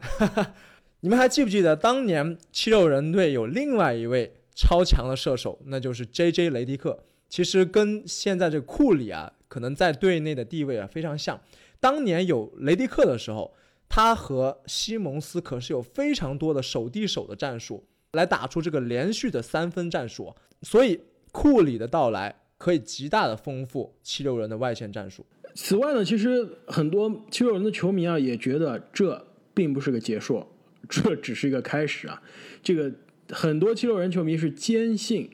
你们还记不记得当年七六人队有另外一位超强的射手，那就是 J.J. 雷迪克。其实跟现在这库里啊，可能在队内的地位啊非常像。当年有雷迪克的时候，他和西蒙斯可是有非常多的手递手的战术，来打出这个连续的三分战术。所以库里的到来可以极大的丰富七六人的外线战术。此外呢，其实很多七六人的球迷啊也觉得这并不是个结束。这只是一个开始啊！这个很多七六人球迷是坚信，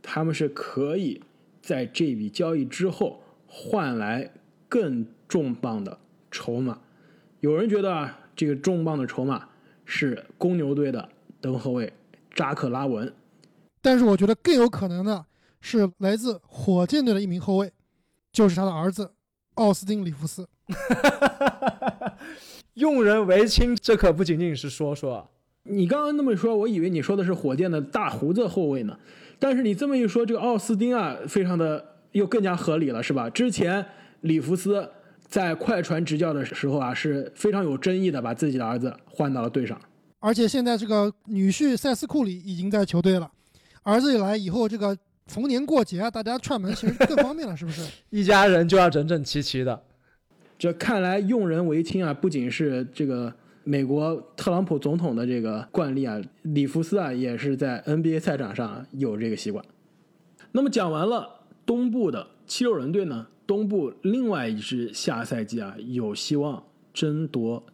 他们是可以在这笔交易之后换来更重磅的筹码。有人觉得啊，这个重磅的筹码是公牛队的登后卫扎克拉文，但是我觉得更有可能的是来自火箭队的一名后卫，就是他的儿子奥斯汀里弗斯。用人为亲，这可不仅仅是说说。你刚刚那么说，我以为你说的是火箭的大胡子后卫呢。但是你这么一说，这个奥斯汀啊，非常的又更加合理了，是吧？之前里弗斯在快船执教的时候啊，是非常有争议的，把自己的儿子换到了队上。而且现在这个女婿塞斯库里已经在球队了，儿子一来以后，这个逢年过节啊，大家串门其实更方便了，是不是？一家人就要整整齐齐的。这看来用人为亲啊，不仅是这个美国特朗普总统的这个惯例啊，里弗斯啊也是在 NBA 赛场上有这个习惯。那么讲完了东部的七六人队呢，东部另外一支下赛季啊有希望争夺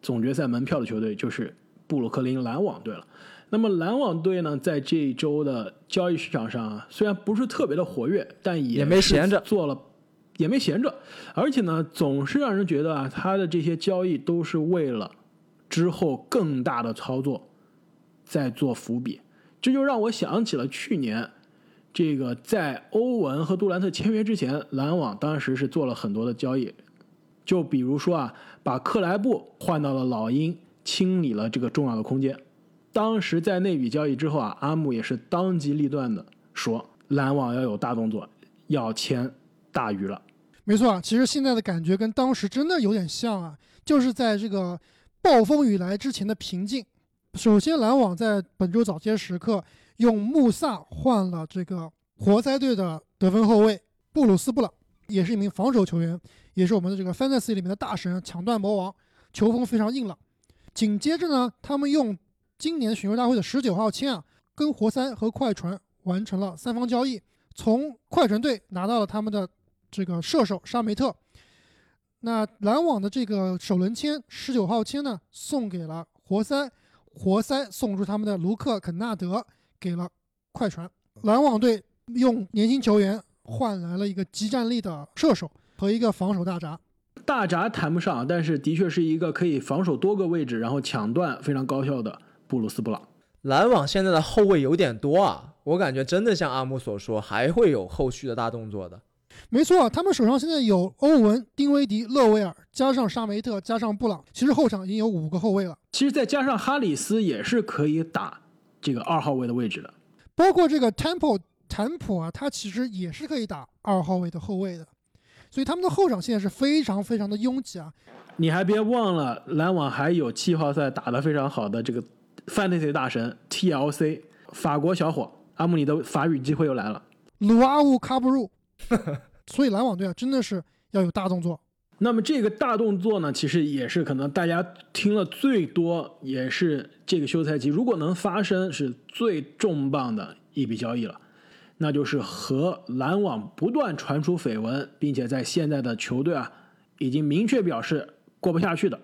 总决赛门票的球队就是布鲁克林篮网队了。那么篮网队呢，在这一周的交易市场上啊，虽然不是特别的活跃，但也没闲着做了。也没闲着，而且呢，总是让人觉得啊，他的这些交易都是为了之后更大的操作在做伏笔。这就让我想起了去年，这个在欧文和杜兰特签约之前，篮网当时是做了很多的交易，就比如说啊，把克莱布换到了老鹰，清理了这个重要的空间。当时在那笔交易之后啊，阿姆也是当机立断的说，篮网要有大动作，要签大鱼了。没错啊，其实现在的感觉跟当时真的有点像啊，就是在这个暴风雨来之前的平静。首先，篮网在本周早些时刻用穆萨换了这个活塞队的得分后卫布鲁斯·布朗，也是一名防守球员，也是我们的这个 Fantasy 里面的大神，抢断魔王，球风非常硬朗。紧接着呢，他们用今年选秀大会的十九号签啊，跟活塞和快船完成了三方交易，从快船队拿到了他们的这个射手沙梅特。那篮网的这个首轮签十九号签呢，送给了活塞，活塞送出他们的卢克肯纳德给了快船。篮网队用年轻球员换来了一个集战力的射手和一个防守大闸。大闸谈不上，但是的确是一个可以防守多个位置，然后抢断非常高效的。布鲁斯·布朗，篮网现在的后卫有点多啊，我感觉真的像阿姆所说，还会有后续的大动作的。没错，他们手上现在有欧文、丁威迪、勒维尔，加上沙梅特，加上布朗，其实后场已经有五个后卫了。其实再加上哈里斯也是可以打这个二号位的位置的，包括这个 Temple 坦普啊，他其实也是可以打二号位的后卫的。所以他们的后场现在是非常非常的拥挤啊。你还别忘了，篮网还有季后赛打得非常好的这个。Fantasy 大神 TLC 法国小伙阿姆尼的法语机会又来了，鲁阿乌卡布鲁，所以篮网队啊真的是要有大动作。那么这个大动作呢，其实也是可能大家听了最多，也是这个休赛期如果能发生是最重磅的一笔交易了，那就是和篮网不断传出绯闻，并且在现在的球队啊已经明确表示过不下去的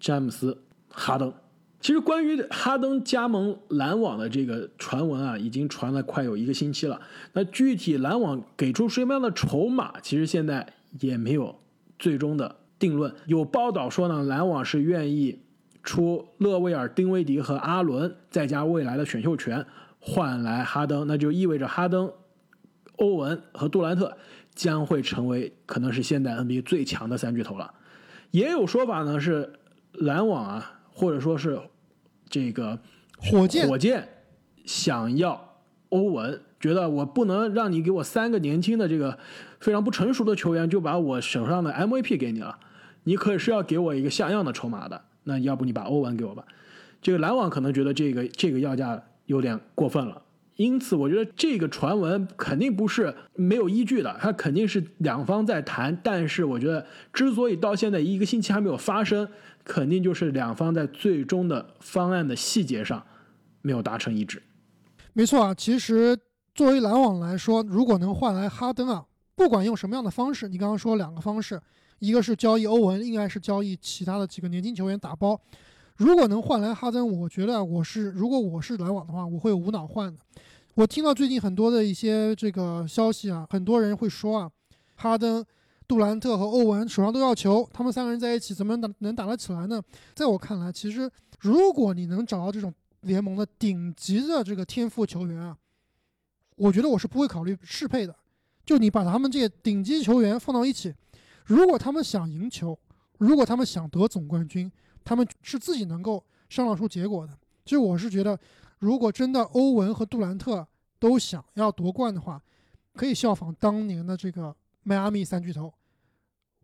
詹姆斯哈登。其实关于哈登加盟篮网的这个传闻啊，已经传了快有一个星期了。那具体篮网给出什么样的筹码，其实现在也没有最终的定论。有报道说呢，篮网是愿意出勒维尔、丁威迪和阿伦，再加未来的选秀权，换来哈登。那就意味着哈登、欧文和杜兰特将会成为可能是现在 NBA 最强的三巨头了。也有说法呢，是篮网啊，或者说是。这个火箭火箭想要欧文，觉得我不能让你给我三个年轻的这个非常不成熟的球员，就把我手上的 MVP 给你了。你可是要给我一个像样的筹码的。那要不你把欧文给我吧？这个篮网可能觉得这个这个要价有点过分了，因此我觉得这个传闻肯定不是没有依据的，它肯定是两方在谈。但是我觉得之所以到现在一个星期还没有发生。肯定就是两方在最终的方案的细节上没有达成一致。没错啊，其实作为篮网来说，如果能换来哈登啊，不管用什么样的方式，你刚刚说两个方式，一个是交易欧文，应该是交易其他的几个年轻球员打包。如果能换来哈登，我觉得我是如果我是篮网的话，我会无脑换的。我听到最近很多的一些这个消息啊，很多人会说啊，哈登。杜兰特和欧文手上都要球，他们三个人在一起怎么能能打得起来呢？在我看来，其实如果你能找到这种联盟的顶级的这个天赋球员啊，我觉得我是不会考虑适配的。就你把他们这些顶级球员放到一起，如果他们想赢球，如果他们想得总冠军，他们是自己能够商量出结果的。其实我是觉得，如果真的欧文和杜兰特都想要夺冠的话，可以效仿当年的这个。迈阿密三巨头，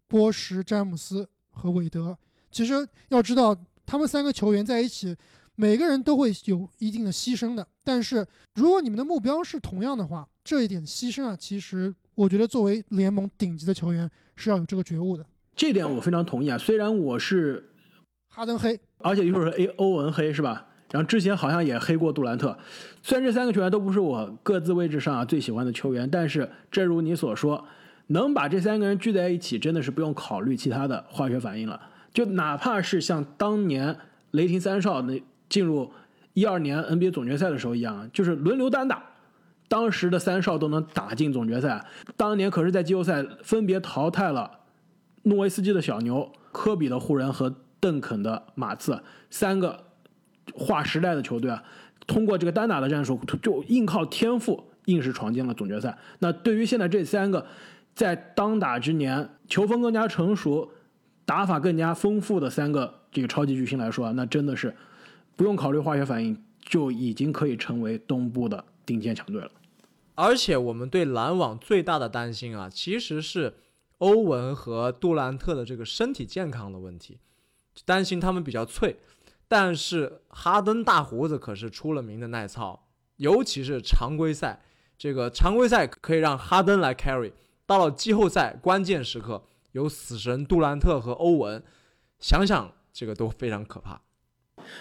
波什、詹姆斯和韦德。其实要知道，他们三个球员在一起，每个人都会有一定的牺牲的。但是，如果你们的目标是同样的话，这一点牺牲啊，其实我觉得作为联盟顶级的球员是要有这个觉悟的。这点我非常同意啊。虽然我是哈登黑，而且又是 A 欧文黑，是吧？然后之前好像也黑过杜兰特。虽然这三个球员都不是我各自位置上啊最喜欢的球员，但是正如你所说。能把这三个人聚在一起，真的是不用考虑其他的化学反应了。就哪怕是像当年雷霆三少那进入一二年 NBA 总决赛的时候一样，就是轮流单打，当时的三少都能打进总决赛。当年可是在季后赛分别淘汰了诺维斯基的小牛、科比的湖人和邓肯的马刺三个划时代的球队啊，通过这个单打的战术，就硬靠天赋硬是闯进了总决赛。那对于现在这三个。在当打之年，球风更加成熟、打法更加丰富的三个这个超级巨星来说，那真的是不用考虑化学反应，就已经可以成为东部的顶尖强队了。而且我们对篮网最大的担心啊，其实是欧文和杜兰特的这个身体健康的问题，担心他们比较脆。但是哈登大胡子可是出了名的耐操，尤其是常规赛，这个常规赛可以让哈登来 carry，到了季后赛关键时刻，有死神杜兰特和欧文，想想这个都非常可怕。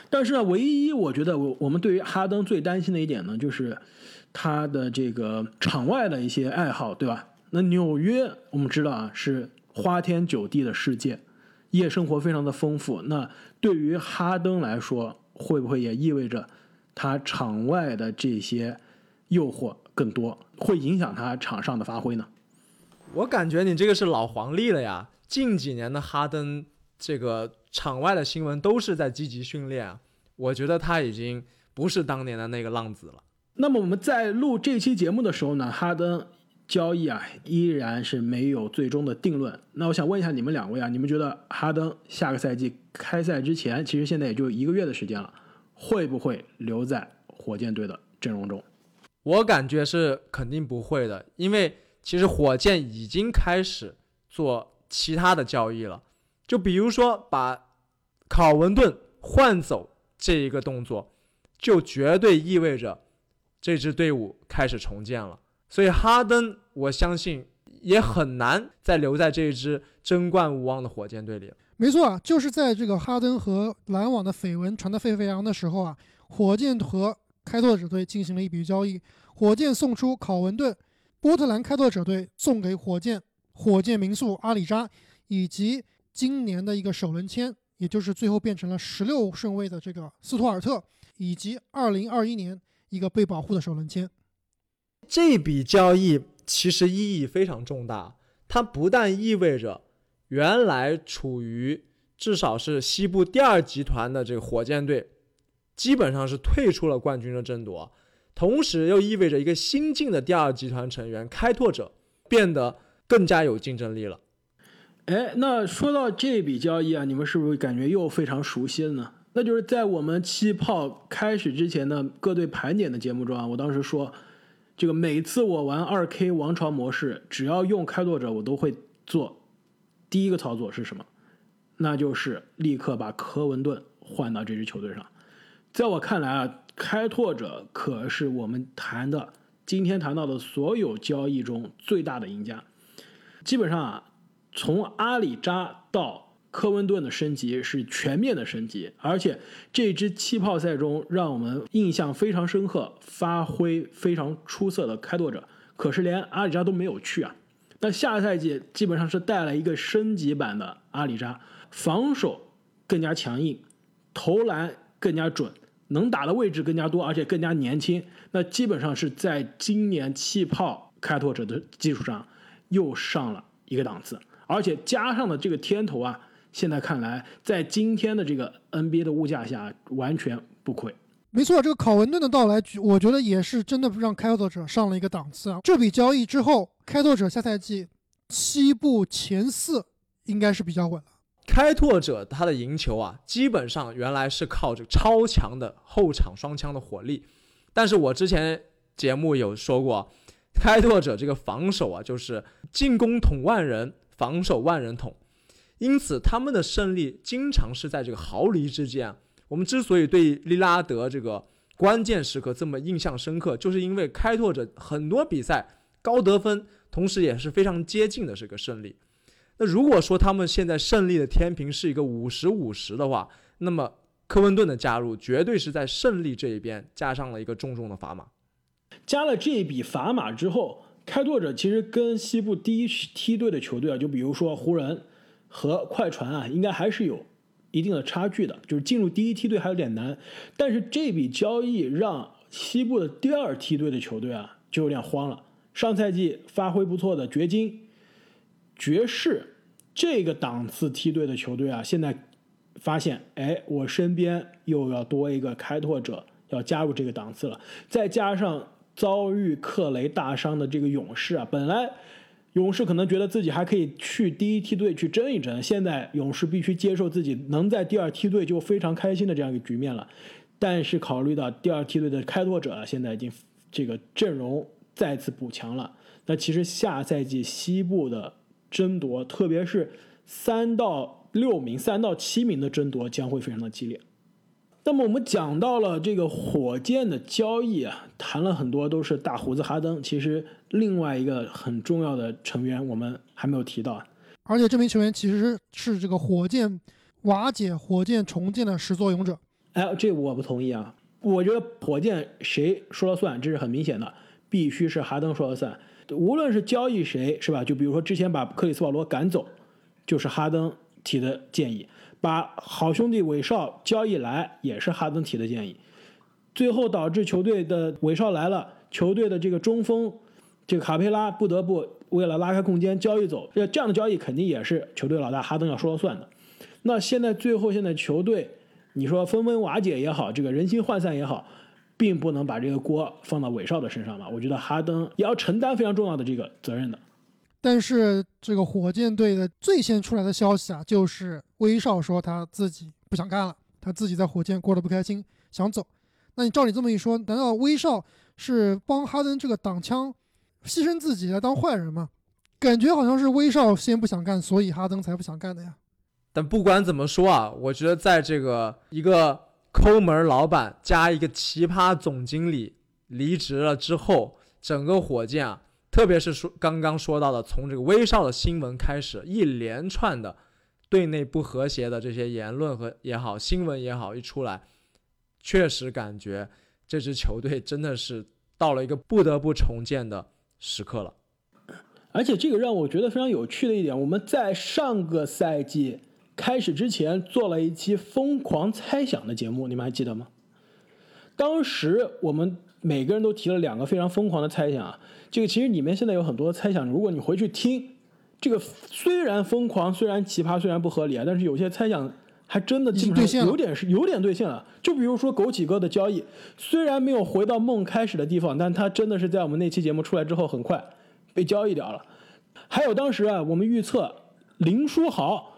但是呢，唯一我觉得我我们对于哈登最担心的一点呢，就是他的这个场外的一些爱好，对吧？那纽约我们知道啊，是花天酒地的世界。夜生活非常的丰富，那对于哈登来说，会不会也意味着他场外的这些诱惑更多，会影响他场上的发挥呢？我感觉你这个是老黄历了呀！近几年的哈登，这个场外的新闻都是在积极训练啊，我觉得他已经不是当年的那个浪子了。那么我们在录这期节目的时候呢，哈登。交易啊，依然是没有最终的定论。那我想问一下你们两位啊，你们觉得哈登下个赛季开赛之前，其实现在也就一个月的时间了，会不会留在火箭队的阵容中？我感觉是肯定不会的，因为其实火箭已经开始做其他的交易了，就比如说把考文顿换走这一个动作，就绝对意味着这支队伍开始重建了。所以哈登，我相信也很难再留在这一支争冠无望的火箭队里了。没错啊，就是在这个哈登和篮网的绯闻传得沸沸扬扬的时候啊，火箭和开拓者队进行了一笔交易，火箭送出考文顿，波特兰开拓者队送给火箭火箭民宿阿里扎，以及今年的一个首轮签，也就是最后变成了十六顺位的这个斯图尔特，以及二零二一年一个被保护的首轮签。这笔交易其实意义非常重大，它不但意味着原来处于至少是西部第二集团的这个火箭队基本上是退出了冠军的争夺，同时又意味着一个新进的第二集团成员开拓者变得更加有竞争力了。哎，那说到这笔交易啊，你们是不是感觉又非常熟悉了呢？那就是在我们气泡开始之前的各队盘点的节目中啊，我当时说。这个每次我玩二 K 王朝模式，只要用开拓者，我都会做第一个操作是什么？那就是立刻把科文顿换到这支球队上。在我看来啊，开拓者可是我们谈的今天谈到的所有交易中最大的赢家。基本上啊，从阿里扎到。科温顿的升级是全面的升级，而且这支气泡赛中让我们印象非常深刻、发挥非常出色的开拓者，可是连阿里扎都没有去啊。那下赛季基本上是带来一个升级版的阿里扎，防守更加强硬，投篮更加准，能打的位置更加多，而且更加年轻。那基本上是在今年气泡开拓者的基础上又上了一个档次，而且加上的这个天头啊。现在看来，在今天的这个 NBA 的物价下，完全不亏。没错，这个考文顿的到来，我觉得也是真的让开拓者上了一个档次啊。这笔交易之后，开拓者下赛季西部前四应该是比较稳了。开拓者他的赢球啊，基本上原来是靠着超强的后场双枪的火力，但是我之前节目有说过，开拓者这个防守啊，就是进攻捅万人，防守万人捅。因此，他们的胜利经常是在这个毫厘之间。我们之所以对利拉德这个关键时刻这么印象深刻，就是因为开拓者很多比赛高得分，同时也是非常接近的这个胜利。那如果说他们现在胜利的天平是一个五十五十的话，那么科温顿的加入绝对是在胜利这一边加上了一个重重的砝码。加了这一笔砝码之后，开拓者其实跟西部第一梯队的球队啊，就比如说湖人。和快船啊，应该还是有一定的差距的，就是进入第一梯队还有点难。但是这笔交易让西部的第二梯队的球队啊，就有点慌了。上赛季发挥不错的掘金、爵士这个档次梯队的球队啊，现在发现，哎，我身边又要多一个开拓者要加入这个档次了。再加上遭遇克雷大伤的这个勇士啊，本来。勇士可能觉得自己还可以去第一梯队去争一争，现在勇士必须接受自己能在第二梯队就非常开心的这样一个局面了。但是考虑到第二梯队的开拓者，现在已经这个阵容再次补强了，那其实下赛季西部的争夺，特别是三到六名、三到七名的争夺将会非常的激烈。那么我们讲到了这个火箭的交易啊，谈了很多都是大胡子哈登。其实另外一个很重要的成员我们还没有提到，而且这名球员其实是这个火箭瓦解、火箭重建的始作俑者。哎，这我不同意啊！我觉得火箭谁说了算，这是很明显的，必须是哈登说了算。无论是交易谁，是吧？就比如说之前把克里斯保罗赶走，就是哈登提的建议。把好兄弟韦少交易来也是哈登提的建议，最后导致球队的韦少来了，球队的这个中锋这个卡佩拉不得不为了拉开空间交易走，这这样的交易肯定也是球队老大哈登要说了算的。那现在最后现在球队你说纷纷瓦解也好，这个人心涣散也好，并不能把这个锅放到韦少的身上嘛？我觉得哈登也要承担非常重要的这个责任的。但是这个火箭队的最先出来的消息啊，就是威少说他自己不想干了，他自己在火箭过得不开心，想走。那你照你这么一说，难道威少是帮哈登这个挡枪，牺牲自己来当坏人吗？感觉好像是威少先不想干，所以哈登才不想干的呀。但不管怎么说啊，我觉得在这个一个抠门老板加一个奇葩总经理离职了之后，整个火箭啊。特别是说刚刚说到的，从这个威少的新闻开始，一连串的队内不和谐的这些言论和也好，新闻也好，一出来，确实感觉这支球队真的是到了一个不得不重建的时刻了。而且这个让我觉得非常有趣的一点，我们在上个赛季开始之前做了一期疯狂猜想的节目，你们还记得吗？当时我们每个人都提了两个非常疯狂的猜想啊。这个其实里面现在有很多猜想，如果你回去听，这个虽然疯狂，虽然奇葩，虽然不合理啊，但是有些猜想还真的基本上有点是有点兑现了。就比如说枸杞哥的交易，虽然没有回到梦开始的地方，但他真的是在我们那期节目出来之后很快被交易掉了。还有当时啊，我们预测林书豪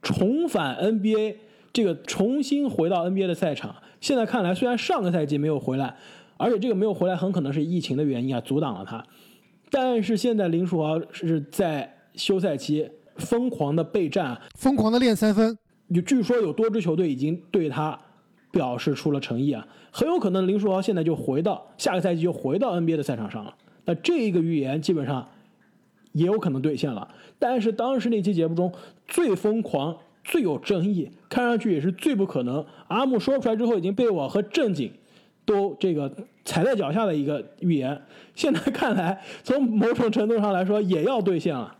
重返 NBA，这个重新回到 NBA 的赛场，现在看来虽然上个赛季没有回来。而且这个没有回来，很可能是疫情的原因啊，阻挡了他。但是现在林书豪是在休赛期疯狂的备战，疯狂的练三分。就据说有多支球队已经对他表示出了诚意啊，很有可能林书豪现在就回到下个赛季就回到 NBA 的赛场上了。那这一个预言基本上也有可能兑现了。但是当时那期节目中最疯狂、最有争议，看上去也是最不可能。阿木说出来之后，已经被我和正经。都这个踩在脚下的一个预言，现在看来，从某种程度上来说也要兑现了。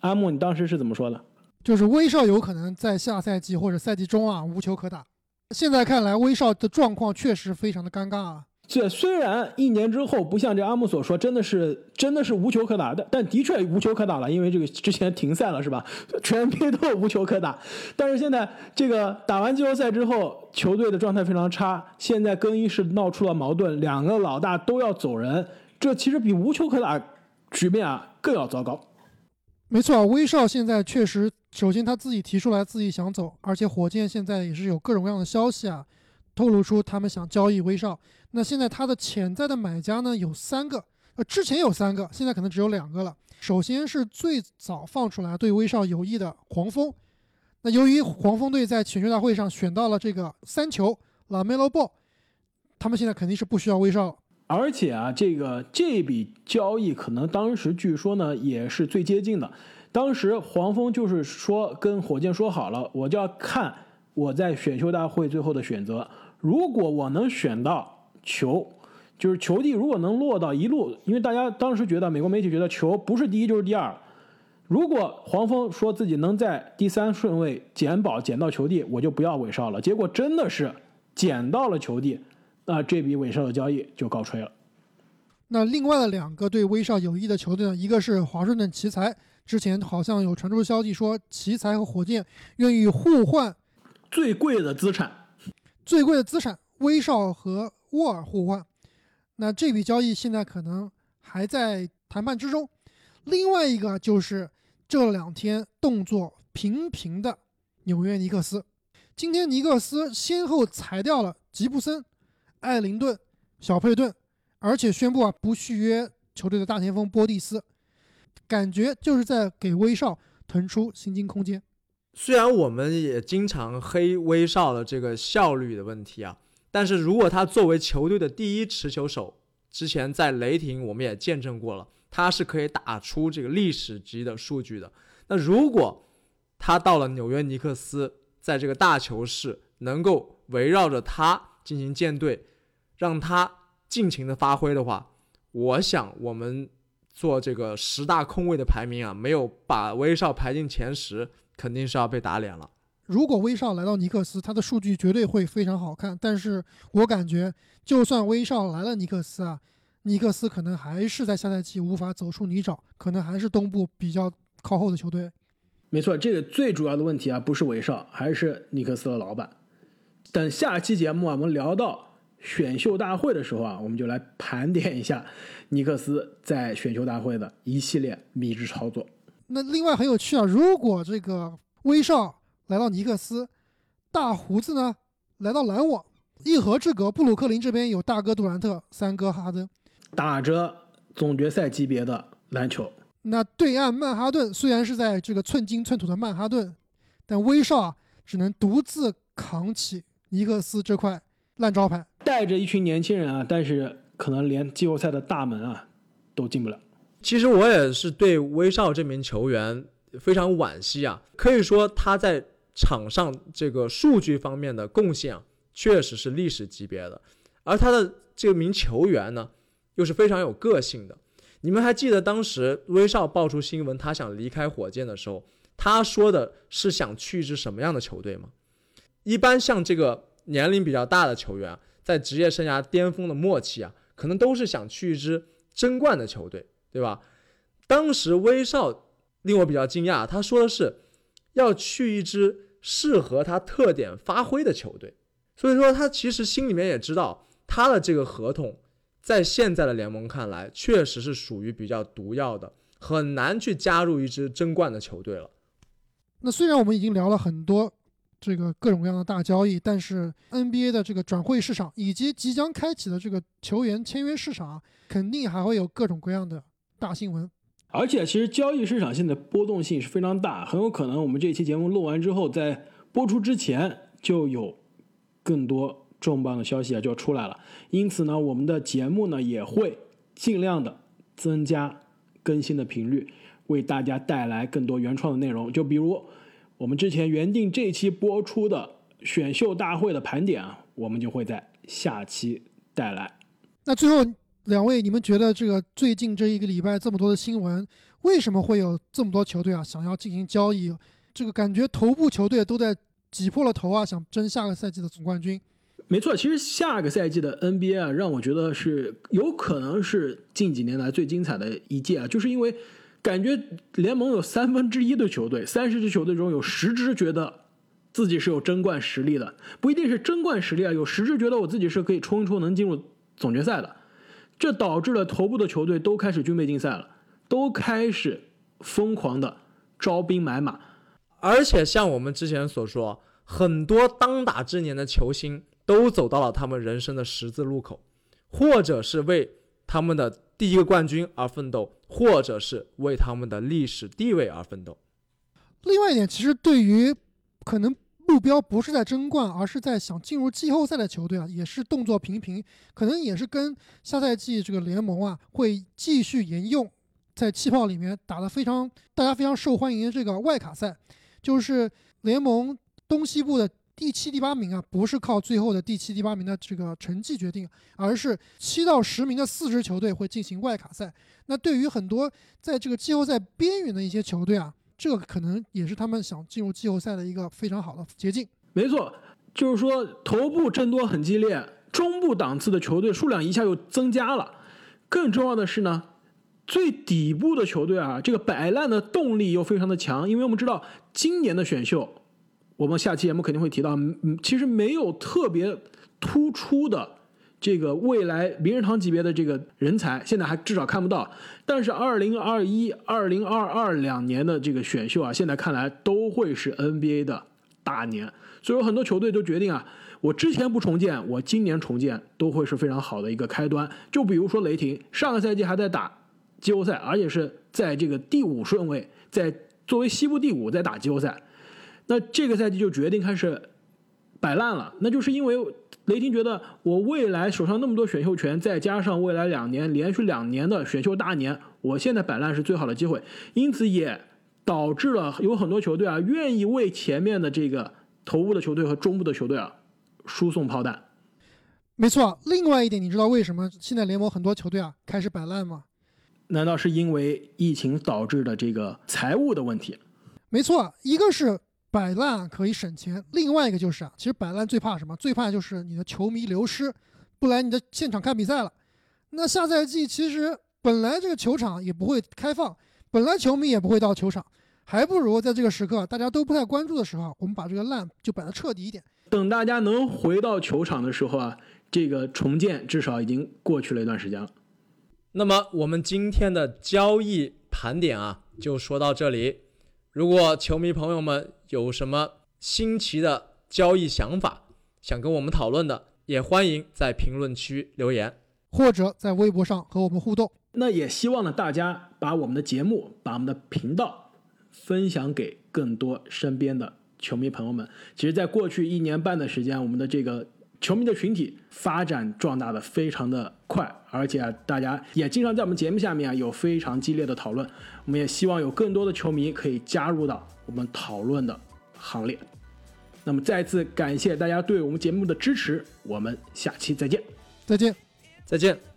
阿木，你当时是怎么说的？就是威少有可能在下赛季或者赛季中啊无球可打。现在看来，威少的状况确实非常的尴尬啊。这虽然一年之后不像这阿木所说，真的是真的是无球可打，但但的确无球可打了，因为这个之前停赛了是吧？全队都有无球可打，但是现在这个打完季后赛之后，球队的状态非常差，现在更衣室闹出了矛盾，两个老大都要走人，这其实比无球可打局面啊更要糟糕。没错，威少现在确实，首先他自己提出来自己想走，而且火箭现在也是有各种各样的消息啊。透露出他们想交易威少，那现在他的潜在的买家呢有三个，呃，之前有三个，现在可能只有两个了。首先是最早放出来对威少有益的黄蜂，那由于黄蜂队在选秀大会上选到了这个三球 LaMelo Ball，他们现在肯定是不需要威少。而且啊，这个这笔交易可能当时据说呢也是最接近的，当时黄蜂就是说跟火箭说好了，我就要看。我在选秀大会最后的选择，如果我能选到球，就是球地如果能落到一路，因为大家当时觉得美国媒体觉得球不是第一就是第二，如果黄蜂说自己能在第三顺位捡宝捡到球地，我就不要韦少了。结果真的是捡到了球地，那这笔韦少的交易就告吹了。那另外的两个对威少有益的球队呢？一个是华盛顿奇才，之前好像有传出消息说奇才和火箭愿意互换。最贵的资产，最贵的资产，威少和沃尔互换，那这笔交易现在可能还在谈判之中。另外一个就是这两天动作频频的纽约尼克斯。今天尼克斯先后裁掉了吉布森、艾灵顿、小佩顿，而且宣布啊不续约球队的大前锋波蒂斯，感觉就是在给威少腾出薪金空间。虽然我们也经常黑威少的这个效率的问题啊，但是如果他作为球队的第一持球手，之前在雷霆我们也见证过了，他是可以打出这个历史级的数据的。那如果他到了纽约尼克斯，在这个大球室能够围绕着他进行建队，让他尽情的发挥的话，我想我们做这个十大空位的排名啊，没有把威少排进前十。肯定是要被打脸了。如果威少来到尼克斯，他的数据绝对会非常好看。但是我感觉，就算威少来了尼克斯啊，尼克斯可能还是在下赛季无法走出泥沼，可能还是东部比较靠后的球队。没错，这个最主要的问题啊，不是威少，还是尼克斯的老板。等下期节目啊，我们聊到选秀大会的时候啊，我们就来盘点一下尼克斯在选秀大会的一系列迷之操作。那另外很有趣啊，如果这个威少来到尼克斯，大胡子呢来到篮网，一河之隔，布鲁克林这边有大哥杜兰特，三哥哈登，打着总决赛级别的篮球。那对岸曼哈顿虽然是在这个寸金寸土的曼哈顿，但威少啊只能独自扛起尼克斯这块烂招牌，带着一群年轻人啊，但是可能连季后赛的大门啊都进不了。其实我也是对威少这名球员非常惋惜啊，可以说他在场上这个数据方面的贡献啊，确实是历史级别的，而他的这名球员呢，又是非常有个性的。你们还记得当时威少爆出新闻他想离开火箭的时候，他说的是想去一支什么样的球队吗？一般像这个年龄比较大的球员，在职业生涯巅峰的末期啊，可能都是想去一支争冠的球队。对吧？当时威少令我比较惊讶，他说的是要去一支适合他特点发挥的球队，所以说他其实心里面也知道他的这个合同在现在的联盟看来确实是属于比较毒药的，很难去加入一支争冠的球队了。那虽然我们已经聊了很多这个各种各样的大交易，但是 NBA 的这个转会市场以及即将开启的这个球员签约市场，肯定还会有各种各样的。大新闻，而且其实交易市场现在波动性是非常大，很有可能我们这期节目录完之后，在播出之前就有更多重磅的消息啊就要出来了。因此呢，我们的节目呢也会尽量的增加更新的频率，为大家带来更多原创的内容。就比如我们之前原定这期播出的选秀大会的盘点啊，我们就会在下期带来。那最后。两位，你们觉得这个最近这一个礼拜这么多的新闻，为什么会有这么多球队啊想要进行交易？这个感觉头部球队都在挤破了头啊，想争下个赛季的总冠军。没错，其实下个赛季的 NBA 啊，让我觉得是有可能是近几年来最精彩的一届啊，就是因为感觉联盟有三分之一的球队，三十支球队中有十支觉得自己是有争冠实力的，不一定是争冠实力啊，有十支觉得我自己是可以冲一冲能进入总决赛的。这导致了头部的球队都开始军备竞赛了，都开始疯狂的招兵买马，而且像我们之前所说，很多当打之年的球星都走到了他们人生的十字路口，或者是为他们的第一个冠军而奋斗，或者是为他们的历史地位而奋斗。另外一点，其实对于可能。目标不是在争冠，而是在想进入季后赛的球队啊，也是动作频频，可能也是跟下赛季这个联盟啊会继续沿用，在气泡里面打得非常大家非常受欢迎的这个外卡赛，就是联盟东西部的第七、第八名啊，不是靠最后的第七、第八名的这个成绩决定，而是七到十名的四支球队会进行外卡赛。那对于很多在这个季后赛边缘的一些球队啊。这个可能也是他们想进入季后赛的一个非常好的捷径。没错，就是说头部争夺很激烈，中部档次的球队数量一下又增加了。更重要的是呢，最底部的球队啊，这个摆烂的动力又非常的强。因为我们知道今年的选秀，我们下期节目肯定会提到，嗯，其实没有特别突出的这个未来名人堂级别的这个人才，现在还至少看不到。但是二零二一、二零二二两年的这个选秀啊，现在看来都会是 NBA 的大年。所以有，很多球队都决定啊，我之前不重建，我今年重建都会是非常好的一个开端。就比如说雷霆，上个赛季还在打季后赛，而且是在这个第五顺位，在作为西部第五在打季后赛。那这个赛季就决定开始摆烂了，那就是因为。雷霆觉得，我未来手上那么多选秀权，再加上未来两年连续两年的选秀大年，我现在摆烂是最好的机会，因此也导致了有很多球队啊，愿意为前面的这个头部的球队和中部的球队啊输送炮弹。没错，另外一点，你知道为什么现在联盟很多球队啊开始摆烂吗？难道是因为疫情导致的这个财务的问题？没错，一个是。摆烂可以省钱，另外一个就是啊，其实摆烂最怕什么？最怕就是你的球迷流失，不来你的现场看比赛了。那下赛季其实本来这个球场也不会开放，本来球迷也不会到球场，还不如在这个时刻大家都不太关注的时候，我们把这个烂就摆得彻底一点。等大家能回到球场的时候啊，这个重建至少已经过去了一段时间了。那么我们今天的交易盘点啊，就说到这里。如果球迷朋友们有什么新奇的交易想法，想跟我们讨论的，也欢迎在评论区留言，或者在微博上和我们互动。那也希望呢，大家把我们的节目、把我们的频道分享给更多身边的球迷朋友们。其实，在过去一年半的时间，我们的这个。球迷的群体发展壮大的非常的快，而且啊，大家也经常在我们节目下面啊有非常激烈的讨论。我们也希望有更多的球迷可以加入到我们讨论的行列。那么再次感谢大家对我们节目的支持，我们下期再见，再见，再见。